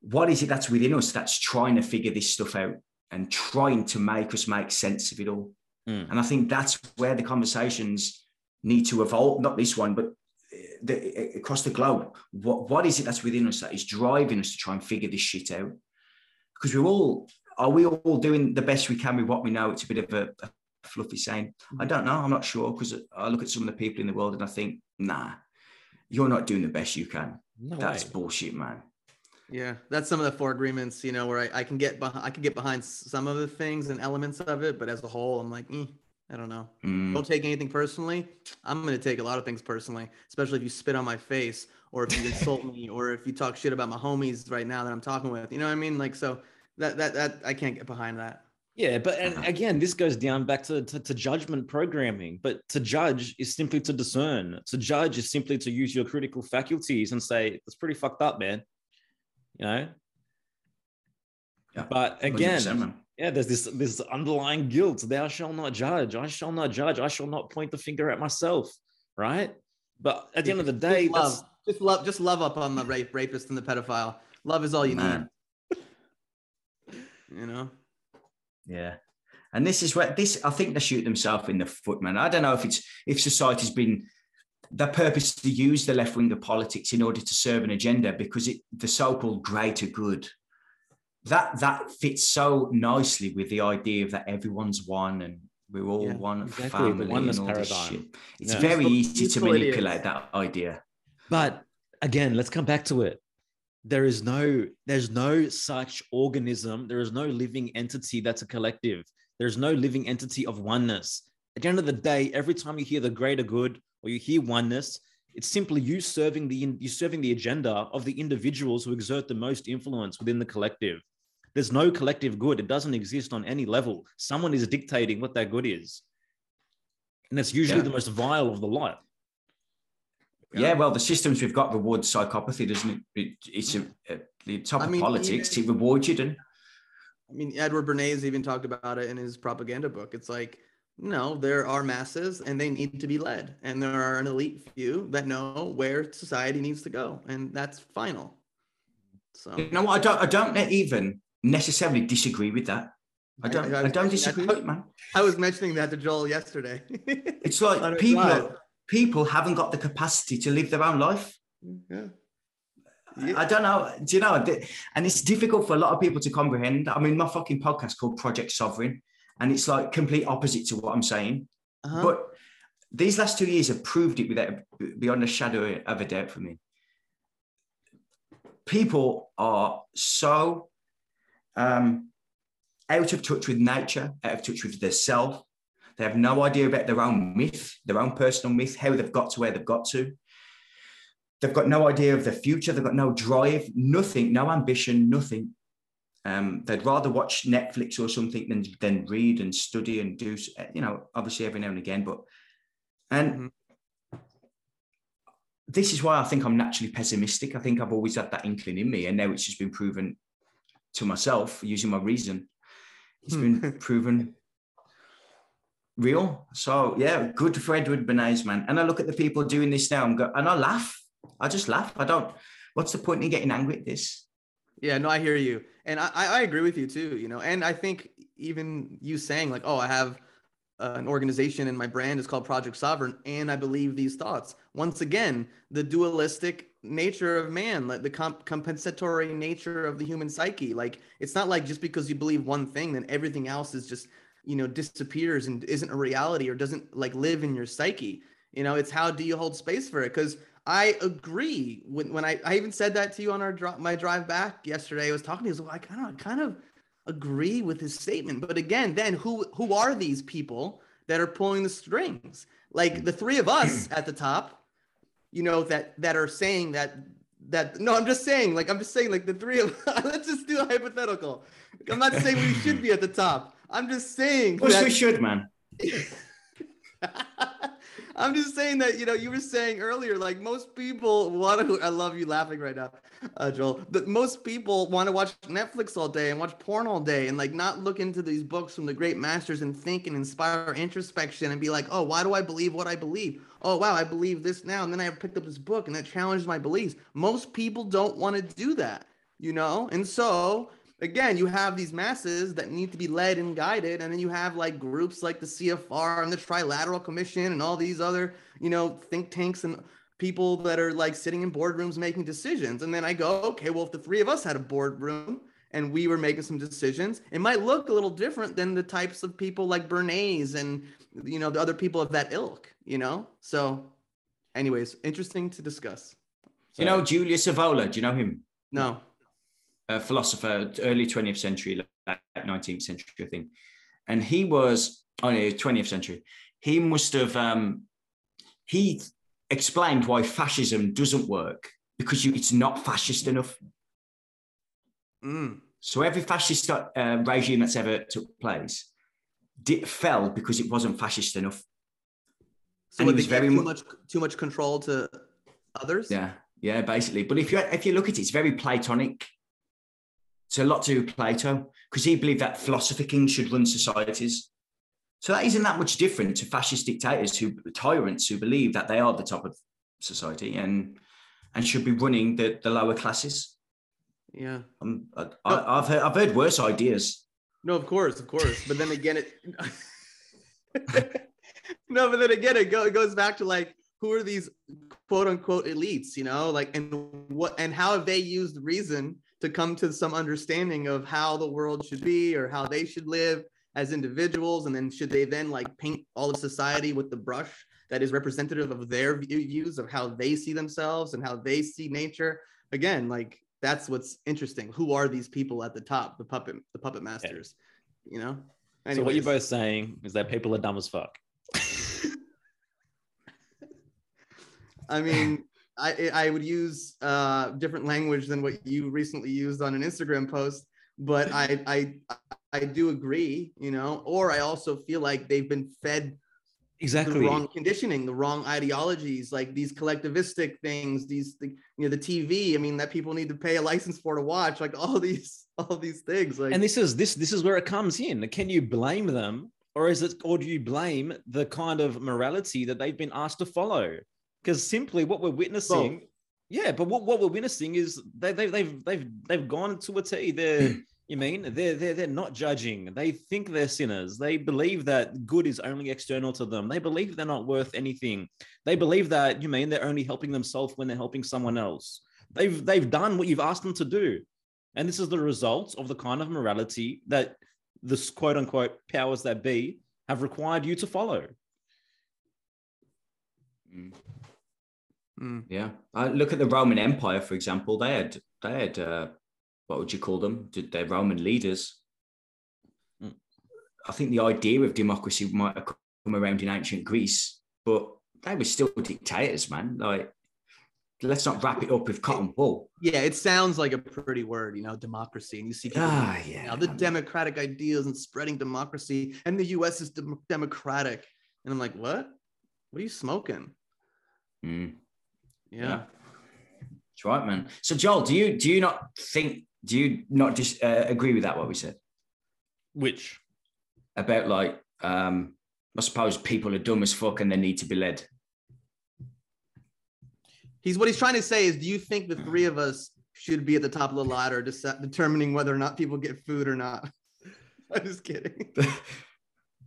What is it that's within us that's trying to figure this stuff out and trying to make us make sense of it all? Mm. And I think that's where the conversations need to evolve. Not this one, but the, across the globe. What what is it that's within us that is driving us to try and figure this shit out? Because we're all are we all doing the best we can with what we know? It's a bit of a, a fluffy saying. I don't know. I'm not sure because I look at some of the people in the world and I think, nah, you're not doing the best you can. No that's way. bullshit, man. Yeah, that's some of the four agreements, you know, where I, I can get behind, I can get behind some of the things and elements of it, but as a whole, I'm like, eh, I don't know. Mm. Don't take anything personally. I'm gonna take a lot of things personally, especially if you spit on my face or if you insult me or if you talk shit about my homies right now that I'm talking with. You know what I mean? Like, so that that that I can't get behind that. Yeah, but and uh-huh. again, this goes down back to, to, to, judgment programming. But to judge is simply to discern. To judge is simply to use your critical faculties and say, it's pretty fucked up, man. You know? Yeah, but again, yeah, there's this this underlying guilt. Thou shall not judge. I shall not judge. I shall not point the finger at myself. Right. But at the end of the day, just love, just love, just love up on the rape, rapist and the pedophile. Love is all you Man. need. you know. Yeah. And this is where this I think they shoot themselves in the foot, man. I don't know if it's if society's been their purpose to use the left wing of politics in order to serve an agenda because it the so-called greater good that that fits so nicely with the idea of that everyone's one and we're all yeah, one exactly. family and all this shit. It's yeah. very it's easy to manipulate that idea. But again, let's come back to it there is no there's no such organism. There is no living entity that's a collective. There's no living entity of oneness. At the end of the day every time you hear the greater good or you hear oneness it's simply you serving the you serving the agenda of the individuals who exert the most influence within the collective. There's no collective good. It doesn't exist on any level. Someone is dictating what that good is. And it's usually yeah. the most vile of the lot yeah. well, the systems we've got reward psychopathy, doesn't it? it it's a, a, the top I of mean, politics. It rewards you, didn't? I mean, Edward Bernays even talked about it in his propaganda book. It's like, no, there are masses and they need to be led. And there are an elite few that know where society needs to go. And that's final. So you know what? I don't I don't even necessarily disagree with that. I don't I, I, I don't disagree with it, man. I was mentioning that to Joel yesterday. it's like people people haven't got the capacity to live their own life. Yeah. yeah. I don't know. Do you know? And it's difficult for a lot of people to comprehend. I mean, my fucking podcast called Project Sovereign, and it's like complete opposite to what I'm saying. Uh-huh. But these last two years have proved it without beyond a shadow of a doubt for me. People are so um, out of touch with nature, out of touch with their self, they have no idea about their own myth, their own personal myth, how they've got to where they've got to. They've got no idea of the future. They've got no drive, nothing, no ambition, nothing. Um, they'd rather watch Netflix or something than than read and study and do, you know, obviously every now and again. But and mm-hmm. this is why I think I'm naturally pessimistic. I think I've always had that inkling in me, and now it's just been proven to myself using my reason. It's been proven real. So yeah, good for Edward Bernays, man. And I look at the people doing this now and go, and I laugh. I just laugh. I don't. What's the point in getting angry at this? Yeah, no, I hear you, and I I agree with you too. You know, and I think even you saying like, oh, I have uh, an organization and my brand is called Project Sovereign, and I believe these thoughts. Once again, the dualistic nature of man, like the comp- compensatory nature of the human psyche. Like it's not like just because you believe one thing, then everything else is just you know disappears and isn't a reality or doesn't like live in your psyche you know it's how do you hold space for it because i agree when, when I, I even said that to you on our drop my drive back yesterday i was talking to you I, kind of kind of agree with his statement but again then who who are these people that are pulling the strings like the three of us at the top you know that that are saying that that no, I'm just saying, like I'm just saying, like the three of let's just do a hypothetical. I'm not saying we should be at the top. I'm just saying Of course that- we should, man. I'm just saying that you know you were saying earlier, like most people want to. I love you laughing right now, uh, Joel. That most people want to watch Netflix all day and watch porn all day and like not look into these books from the great masters and think and inspire introspection and be like, oh, why do I believe what I believe? Oh wow, I believe this now, and then I picked up this book and that challenged my beliefs. Most people don't want to do that, you know, and so again, you have these masses that need to be led and guided, and then you have like groups like the CFR and the Trilateral Commission and all these other, you know, think tanks and people that are like sitting in boardrooms making decisions. And then I go, okay, well, if the three of us had a boardroom and we were making some decisions, it might look a little different than the types of people like Bernays and you know the other people of that ilk, you know. So, anyways, interesting to discuss. You know Julius Evola, do you know him? No. A philosopher, early 20th century, late 19th century, I think. And he was, oh no, 20th century. He must have, um, he explained why fascism doesn't work because you, it's not fascist enough. Mm. So every fascist uh, regime that's ever took place did, fell because it wasn't fascist enough. So And it was very too much too much control to others? Yeah, yeah, basically. But if you if you look at it, it's very Platonic. It's a lot to do with Plato because he believed that philosophy kings should run societies. So that isn't that much different to fascist dictators who tyrants who believe that they are the top of society and and should be running the, the lower classes. Yeah. Um, I, I've heard I've heard worse ideas. No, of course, of course. But then again, it. no, but then again, it, go, it goes back to like who are these quote unquote elites, you know, like and what and how have they used reason to come to some understanding of how the world should be or how they should live as individuals, and then should they then like paint all of society with the brush that is representative of their views of how they see themselves and how they see nature? Again, like that's what's interesting. Who are these people at the top, the puppet, the puppet masters? You know. So what you're both saying is that people are dumb as fuck. I mean, I I would use uh, different language than what you recently used on an Instagram post, but I I I do agree, you know. Or I also feel like they've been fed Exactly. the wrong conditioning, the wrong ideologies, like these collectivistic things, these the, you know the TV. I mean, that people need to pay a license for to watch, like all these all these things. Like and this is this this is where it comes in. Can you blame them, or is it, or do you blame the kind of morality that they've been asked to follow? Because simply what we're witnessing, yeah, but what, what we're witnessing is they, they they've they've they've gone to a T. They're you mean they're they're they're not judging. They think they're sinners. They believe that good is only external to them. They believe they're not worth anything. They believe that you mean they're only helping themselves when they're helping someone else. They've they've done what you've asked them to do. And this is the result of the kind of morality that this quote unquote powers that be have required you to follow. Mm. Mm. Yeah, I look at the Roman Empire, for example. They had they had uh, what would you call them? Did their Roman leaders? Mm. I think the idea of democracy might have come around in ancient Greece, but they were still dictators, man. Like, let's not wrap it up with cotton wool. yeah, it sounds like a pretty word, you know, democracy, and you see people Ah, you yeah. know, the democratic ideas and spreading democracy, and the U.S. is dem- democratic, and I'm like, what? What are you smoking? Mm. Yeah. Yeah. That's right, man. So, Joel, do you do you not think? Do you not just uh, agree with that? What we said Which about like, um, I suppose people are dumb as fuck and they need to be led. He's what he's trying to say is, do you think the three of us should be at the top of the ladder, deci- determining whether or not people get food or not? I'm just kidding.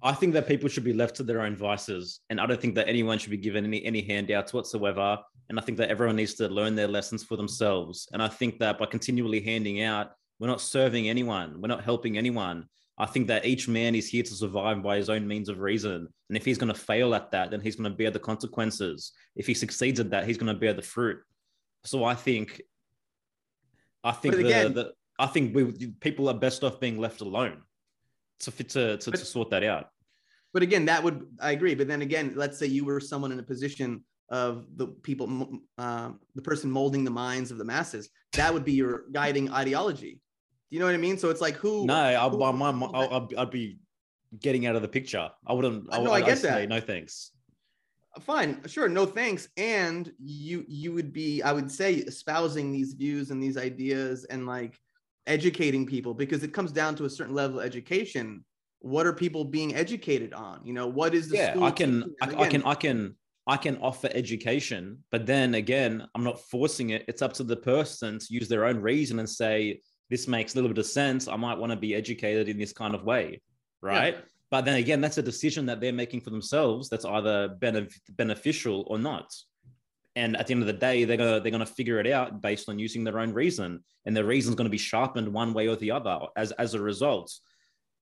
I think that people should be left to their own vices, and I don't think that anyone should be given any any handouts whatsoever. And I think that everyone needs to learn their lessons for themselves. And I think that by continually handing out, we're not serving anyone, we're not helping anyone. I think that each man is here to survive by his own means of reason. And if he's going to fail at that, then he's going to bear the consequences. If he succeeds at that, he's going to bear the fruit. So I think, I think the, again- the I think we people are best off being left alone to to to, to, sort that out. But again, that would I agree. But then again, let's say you were someone in a position of the people, uh, the person molding the minds of the masses. That would be your guiding ideology. Do you know what I mean? So it's like who? No, I, who- I, my, my, I'd, be getting out of the picture. I wouldn't. I know, I I'd get say that. No thanks. fine sure no thanks and you you would be i would say espousing these views and these ideas and like educating people because it comes down to a certain level of education. What are people being educated on? You know what is the yeah school i can I, them? I can i can i can offer education but then again i'm not forcing it. It's up to the person to use their own reason and say this makes a little bit of sense. I might want to be educated in this kind of way right? But then again that's a decision that they're making for themselves that's either benef- beneficial or not and at the end of the day they're gonna they're gonna figure it out based on using their own reason and their reason's gonna be sharpened one way or the other as as a result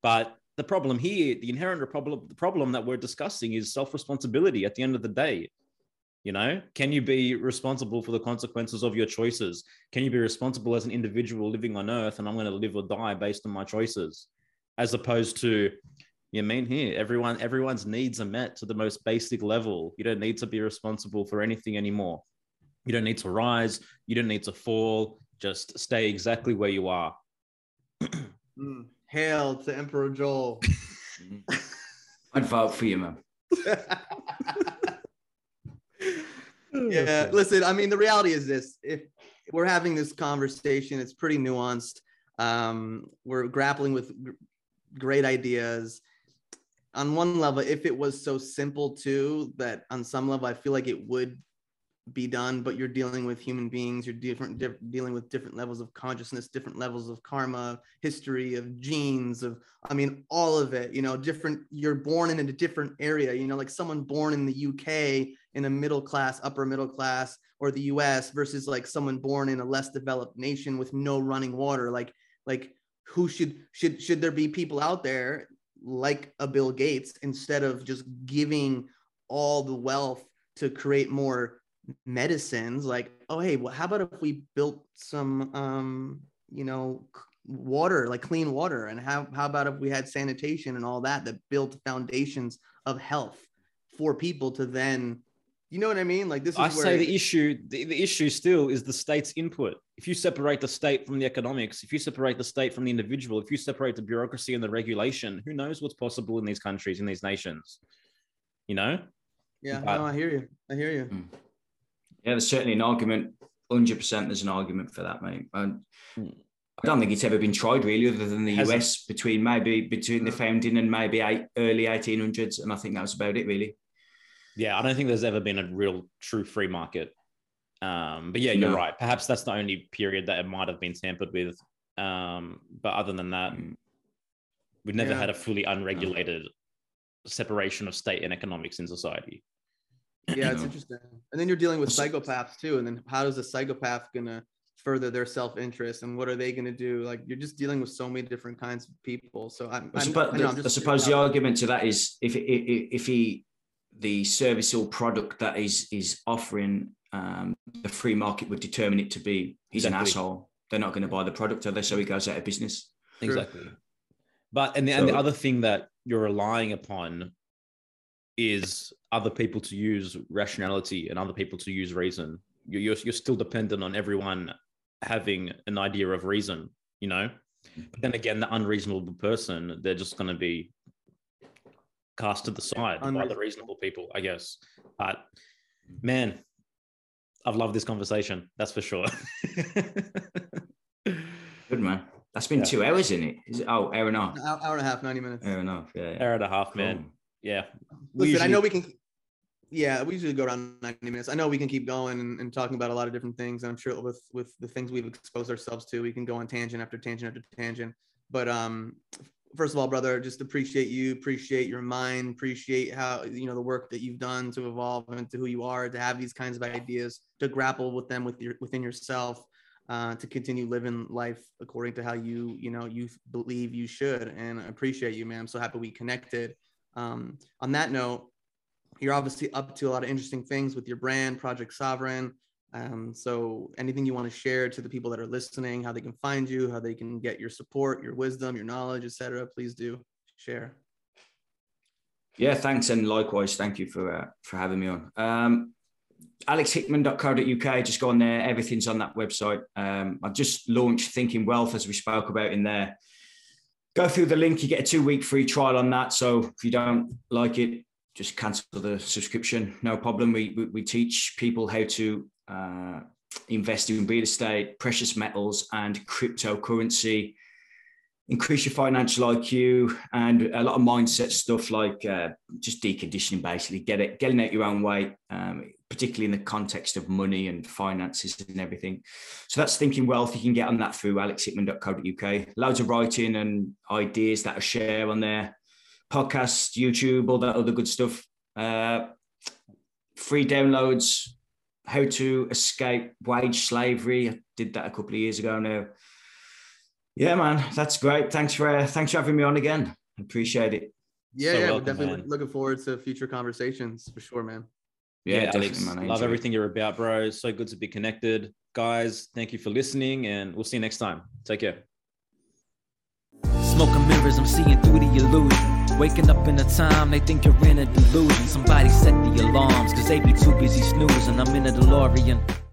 but the problem here, the inherent problem, the problem that we're discussing is self-responsibility at the end of the day. You know, can you be responsible for the consequences of your choices? Can you be responsible as an individual living on earth and I'm going to live or die based on my choices? As opposed to, you mean here, everyone, everyone's needs are met to the most basic level. You don't need to be responsible for anything anymore. You don't need to rise, you don't need to fall, just stay exactly where you are. mm, hail to emperor joel I'd vote for you, man. yeah listen i mean the reality is this if we're having this conversation it's pretty nuanced um we're grappling with gr- great ideas on one level if it was so simple too that on some level i feel like it would be done but you're dealing with human beings you're different diff- dealing with different levels of consciousness different levels of karma history of genes of i mean all of it you know different you're born in a different area you know like someone born in the uk in a middle class upper middle class or the us versus like someone born in a less developed nation with no running water like like who should should should there be people out there like a bill gates instead of just giving all the wealth to create more medicines like oh hey well, how about if we built some um you know water like clean water and how how about if we had sanitation and all that that built foundations of health for people to then you know what i mean like this is I where say the issue, the, the issue still is the state's input. If you separate the state from the economics, if you separate the state from the individual, if you separate the bureaucracy and the regulation, who knows what's possible in these countries, in these nations? You know? yeah but- no i hear you i hear you Yeah, there's certainly an argument. 100% there's an argument for that, mate. And Hmm. I don't think it's ever been tried really, other than the Hasn't. US between maybe between the founding and maybe eight, early 1800s. And I think that was about it, really. Yeah, I don't think there's ever been a real true free market. Um, but yeah, you're No. right. Perhaps that's the only period that it might have been tampered with. Um, but other than that, Mm. we've never Yeah. had a fully unregulated separation of state and economics in society. yeah it's interesting and then you're dealing with psychopaths too and then how is a psychopath gonna further their self-interest and what are they gonna do like you're just dealing with so many different kinds of people so i'm, I I'm, suppose, I know, I'm I suppose the argument to that is if if, if he the service or product that is is offering um, the free market would determine it to be he's an asshole. They're not going to buy the product, are they? So he goes out of business. True. Exactly. But and the, and the other thing that you're relying upon is other people to use rationality and other people to use reason. You're, you're, you're still dependent on everyone having an idea of reason, you know? But then again, the unreasonable person, they're just going to be cast to the side by the reasonable people, I guess. But man, I've loved this conversation. That's for sure. Good man. That's been Yeah. two hours in it. Is it? Oh, hour and a half. hour, hour and a half 90 minutes Hour and a half. Yeah. yeah. Hour and a half, man. Cool. Yeah. Listen, I know we can. Yeah, we usually go around 90 minutes. I know we can keep going and, and talking about a lot of different things. And I'm sure with with the things we've exposed ourselves to, we can go on tangent after tangent after tangent. But um, first of all, brother, just appreciate you, appreciate your mind, appreciate how you know the work that you've done to evolve into who you are, to have these kinds of ideas, to grapple with them with your within yourself, uh, to continue living life according to how you you know you believe you should. And I appreciate you, man. I'm so happy we connected. Um, on that note, you're obviously up to a lot of interesting things with your brand, Project Sovereign. Um, so anything you want to share to the people that are listening, how they can find you, how they can get your support, your wisdom, your knowledge, etc. Please do share. Yeah, thanks, and likewise, thank you for uh, for having me on. Um, alexhickman.co.uk. Just go on there. Everything's on that website. Um, I've just launched Thinking Wealth, as we spoke about in there. Go through the link. You get a two week free trial on that. So if you don't like it, just cancel the subscription. No problem. We, we, we teach people how to uh, invest in real estate, precious metals, and cryptocurrency increase your financial IQ and a lot of mindset stuff like uh, just deconditioning, basically get it, getting out your own way, um, particularly in the context of money and finances and everything. So that's thinking wealth. You can get on that through alexhickman.co.uk. Loads of writing and ideas that I share on there, podcasts, YouTube, all that other good stuff. Uh, free downloads, how to escape wage slavery. I did that a couple of years ago now. Yeah, man, that's great. Thanks for uh, thanks for having me on again. Appreciate it. Yeah, so yeah, welcome, definitely man. looking forward to future conversations for sure, man. Yeah, yeah Alex, love everything you're about, bro. So good to be connected, guys. Thank you for listening, and we'll see you next time. Take care. Smoking mirrors, I'm seeing through the illusion. Waking up in a time they think you're in a delusion. Somebody set the alarms, cause they be too busy snoozing. I'm in a DeLorean.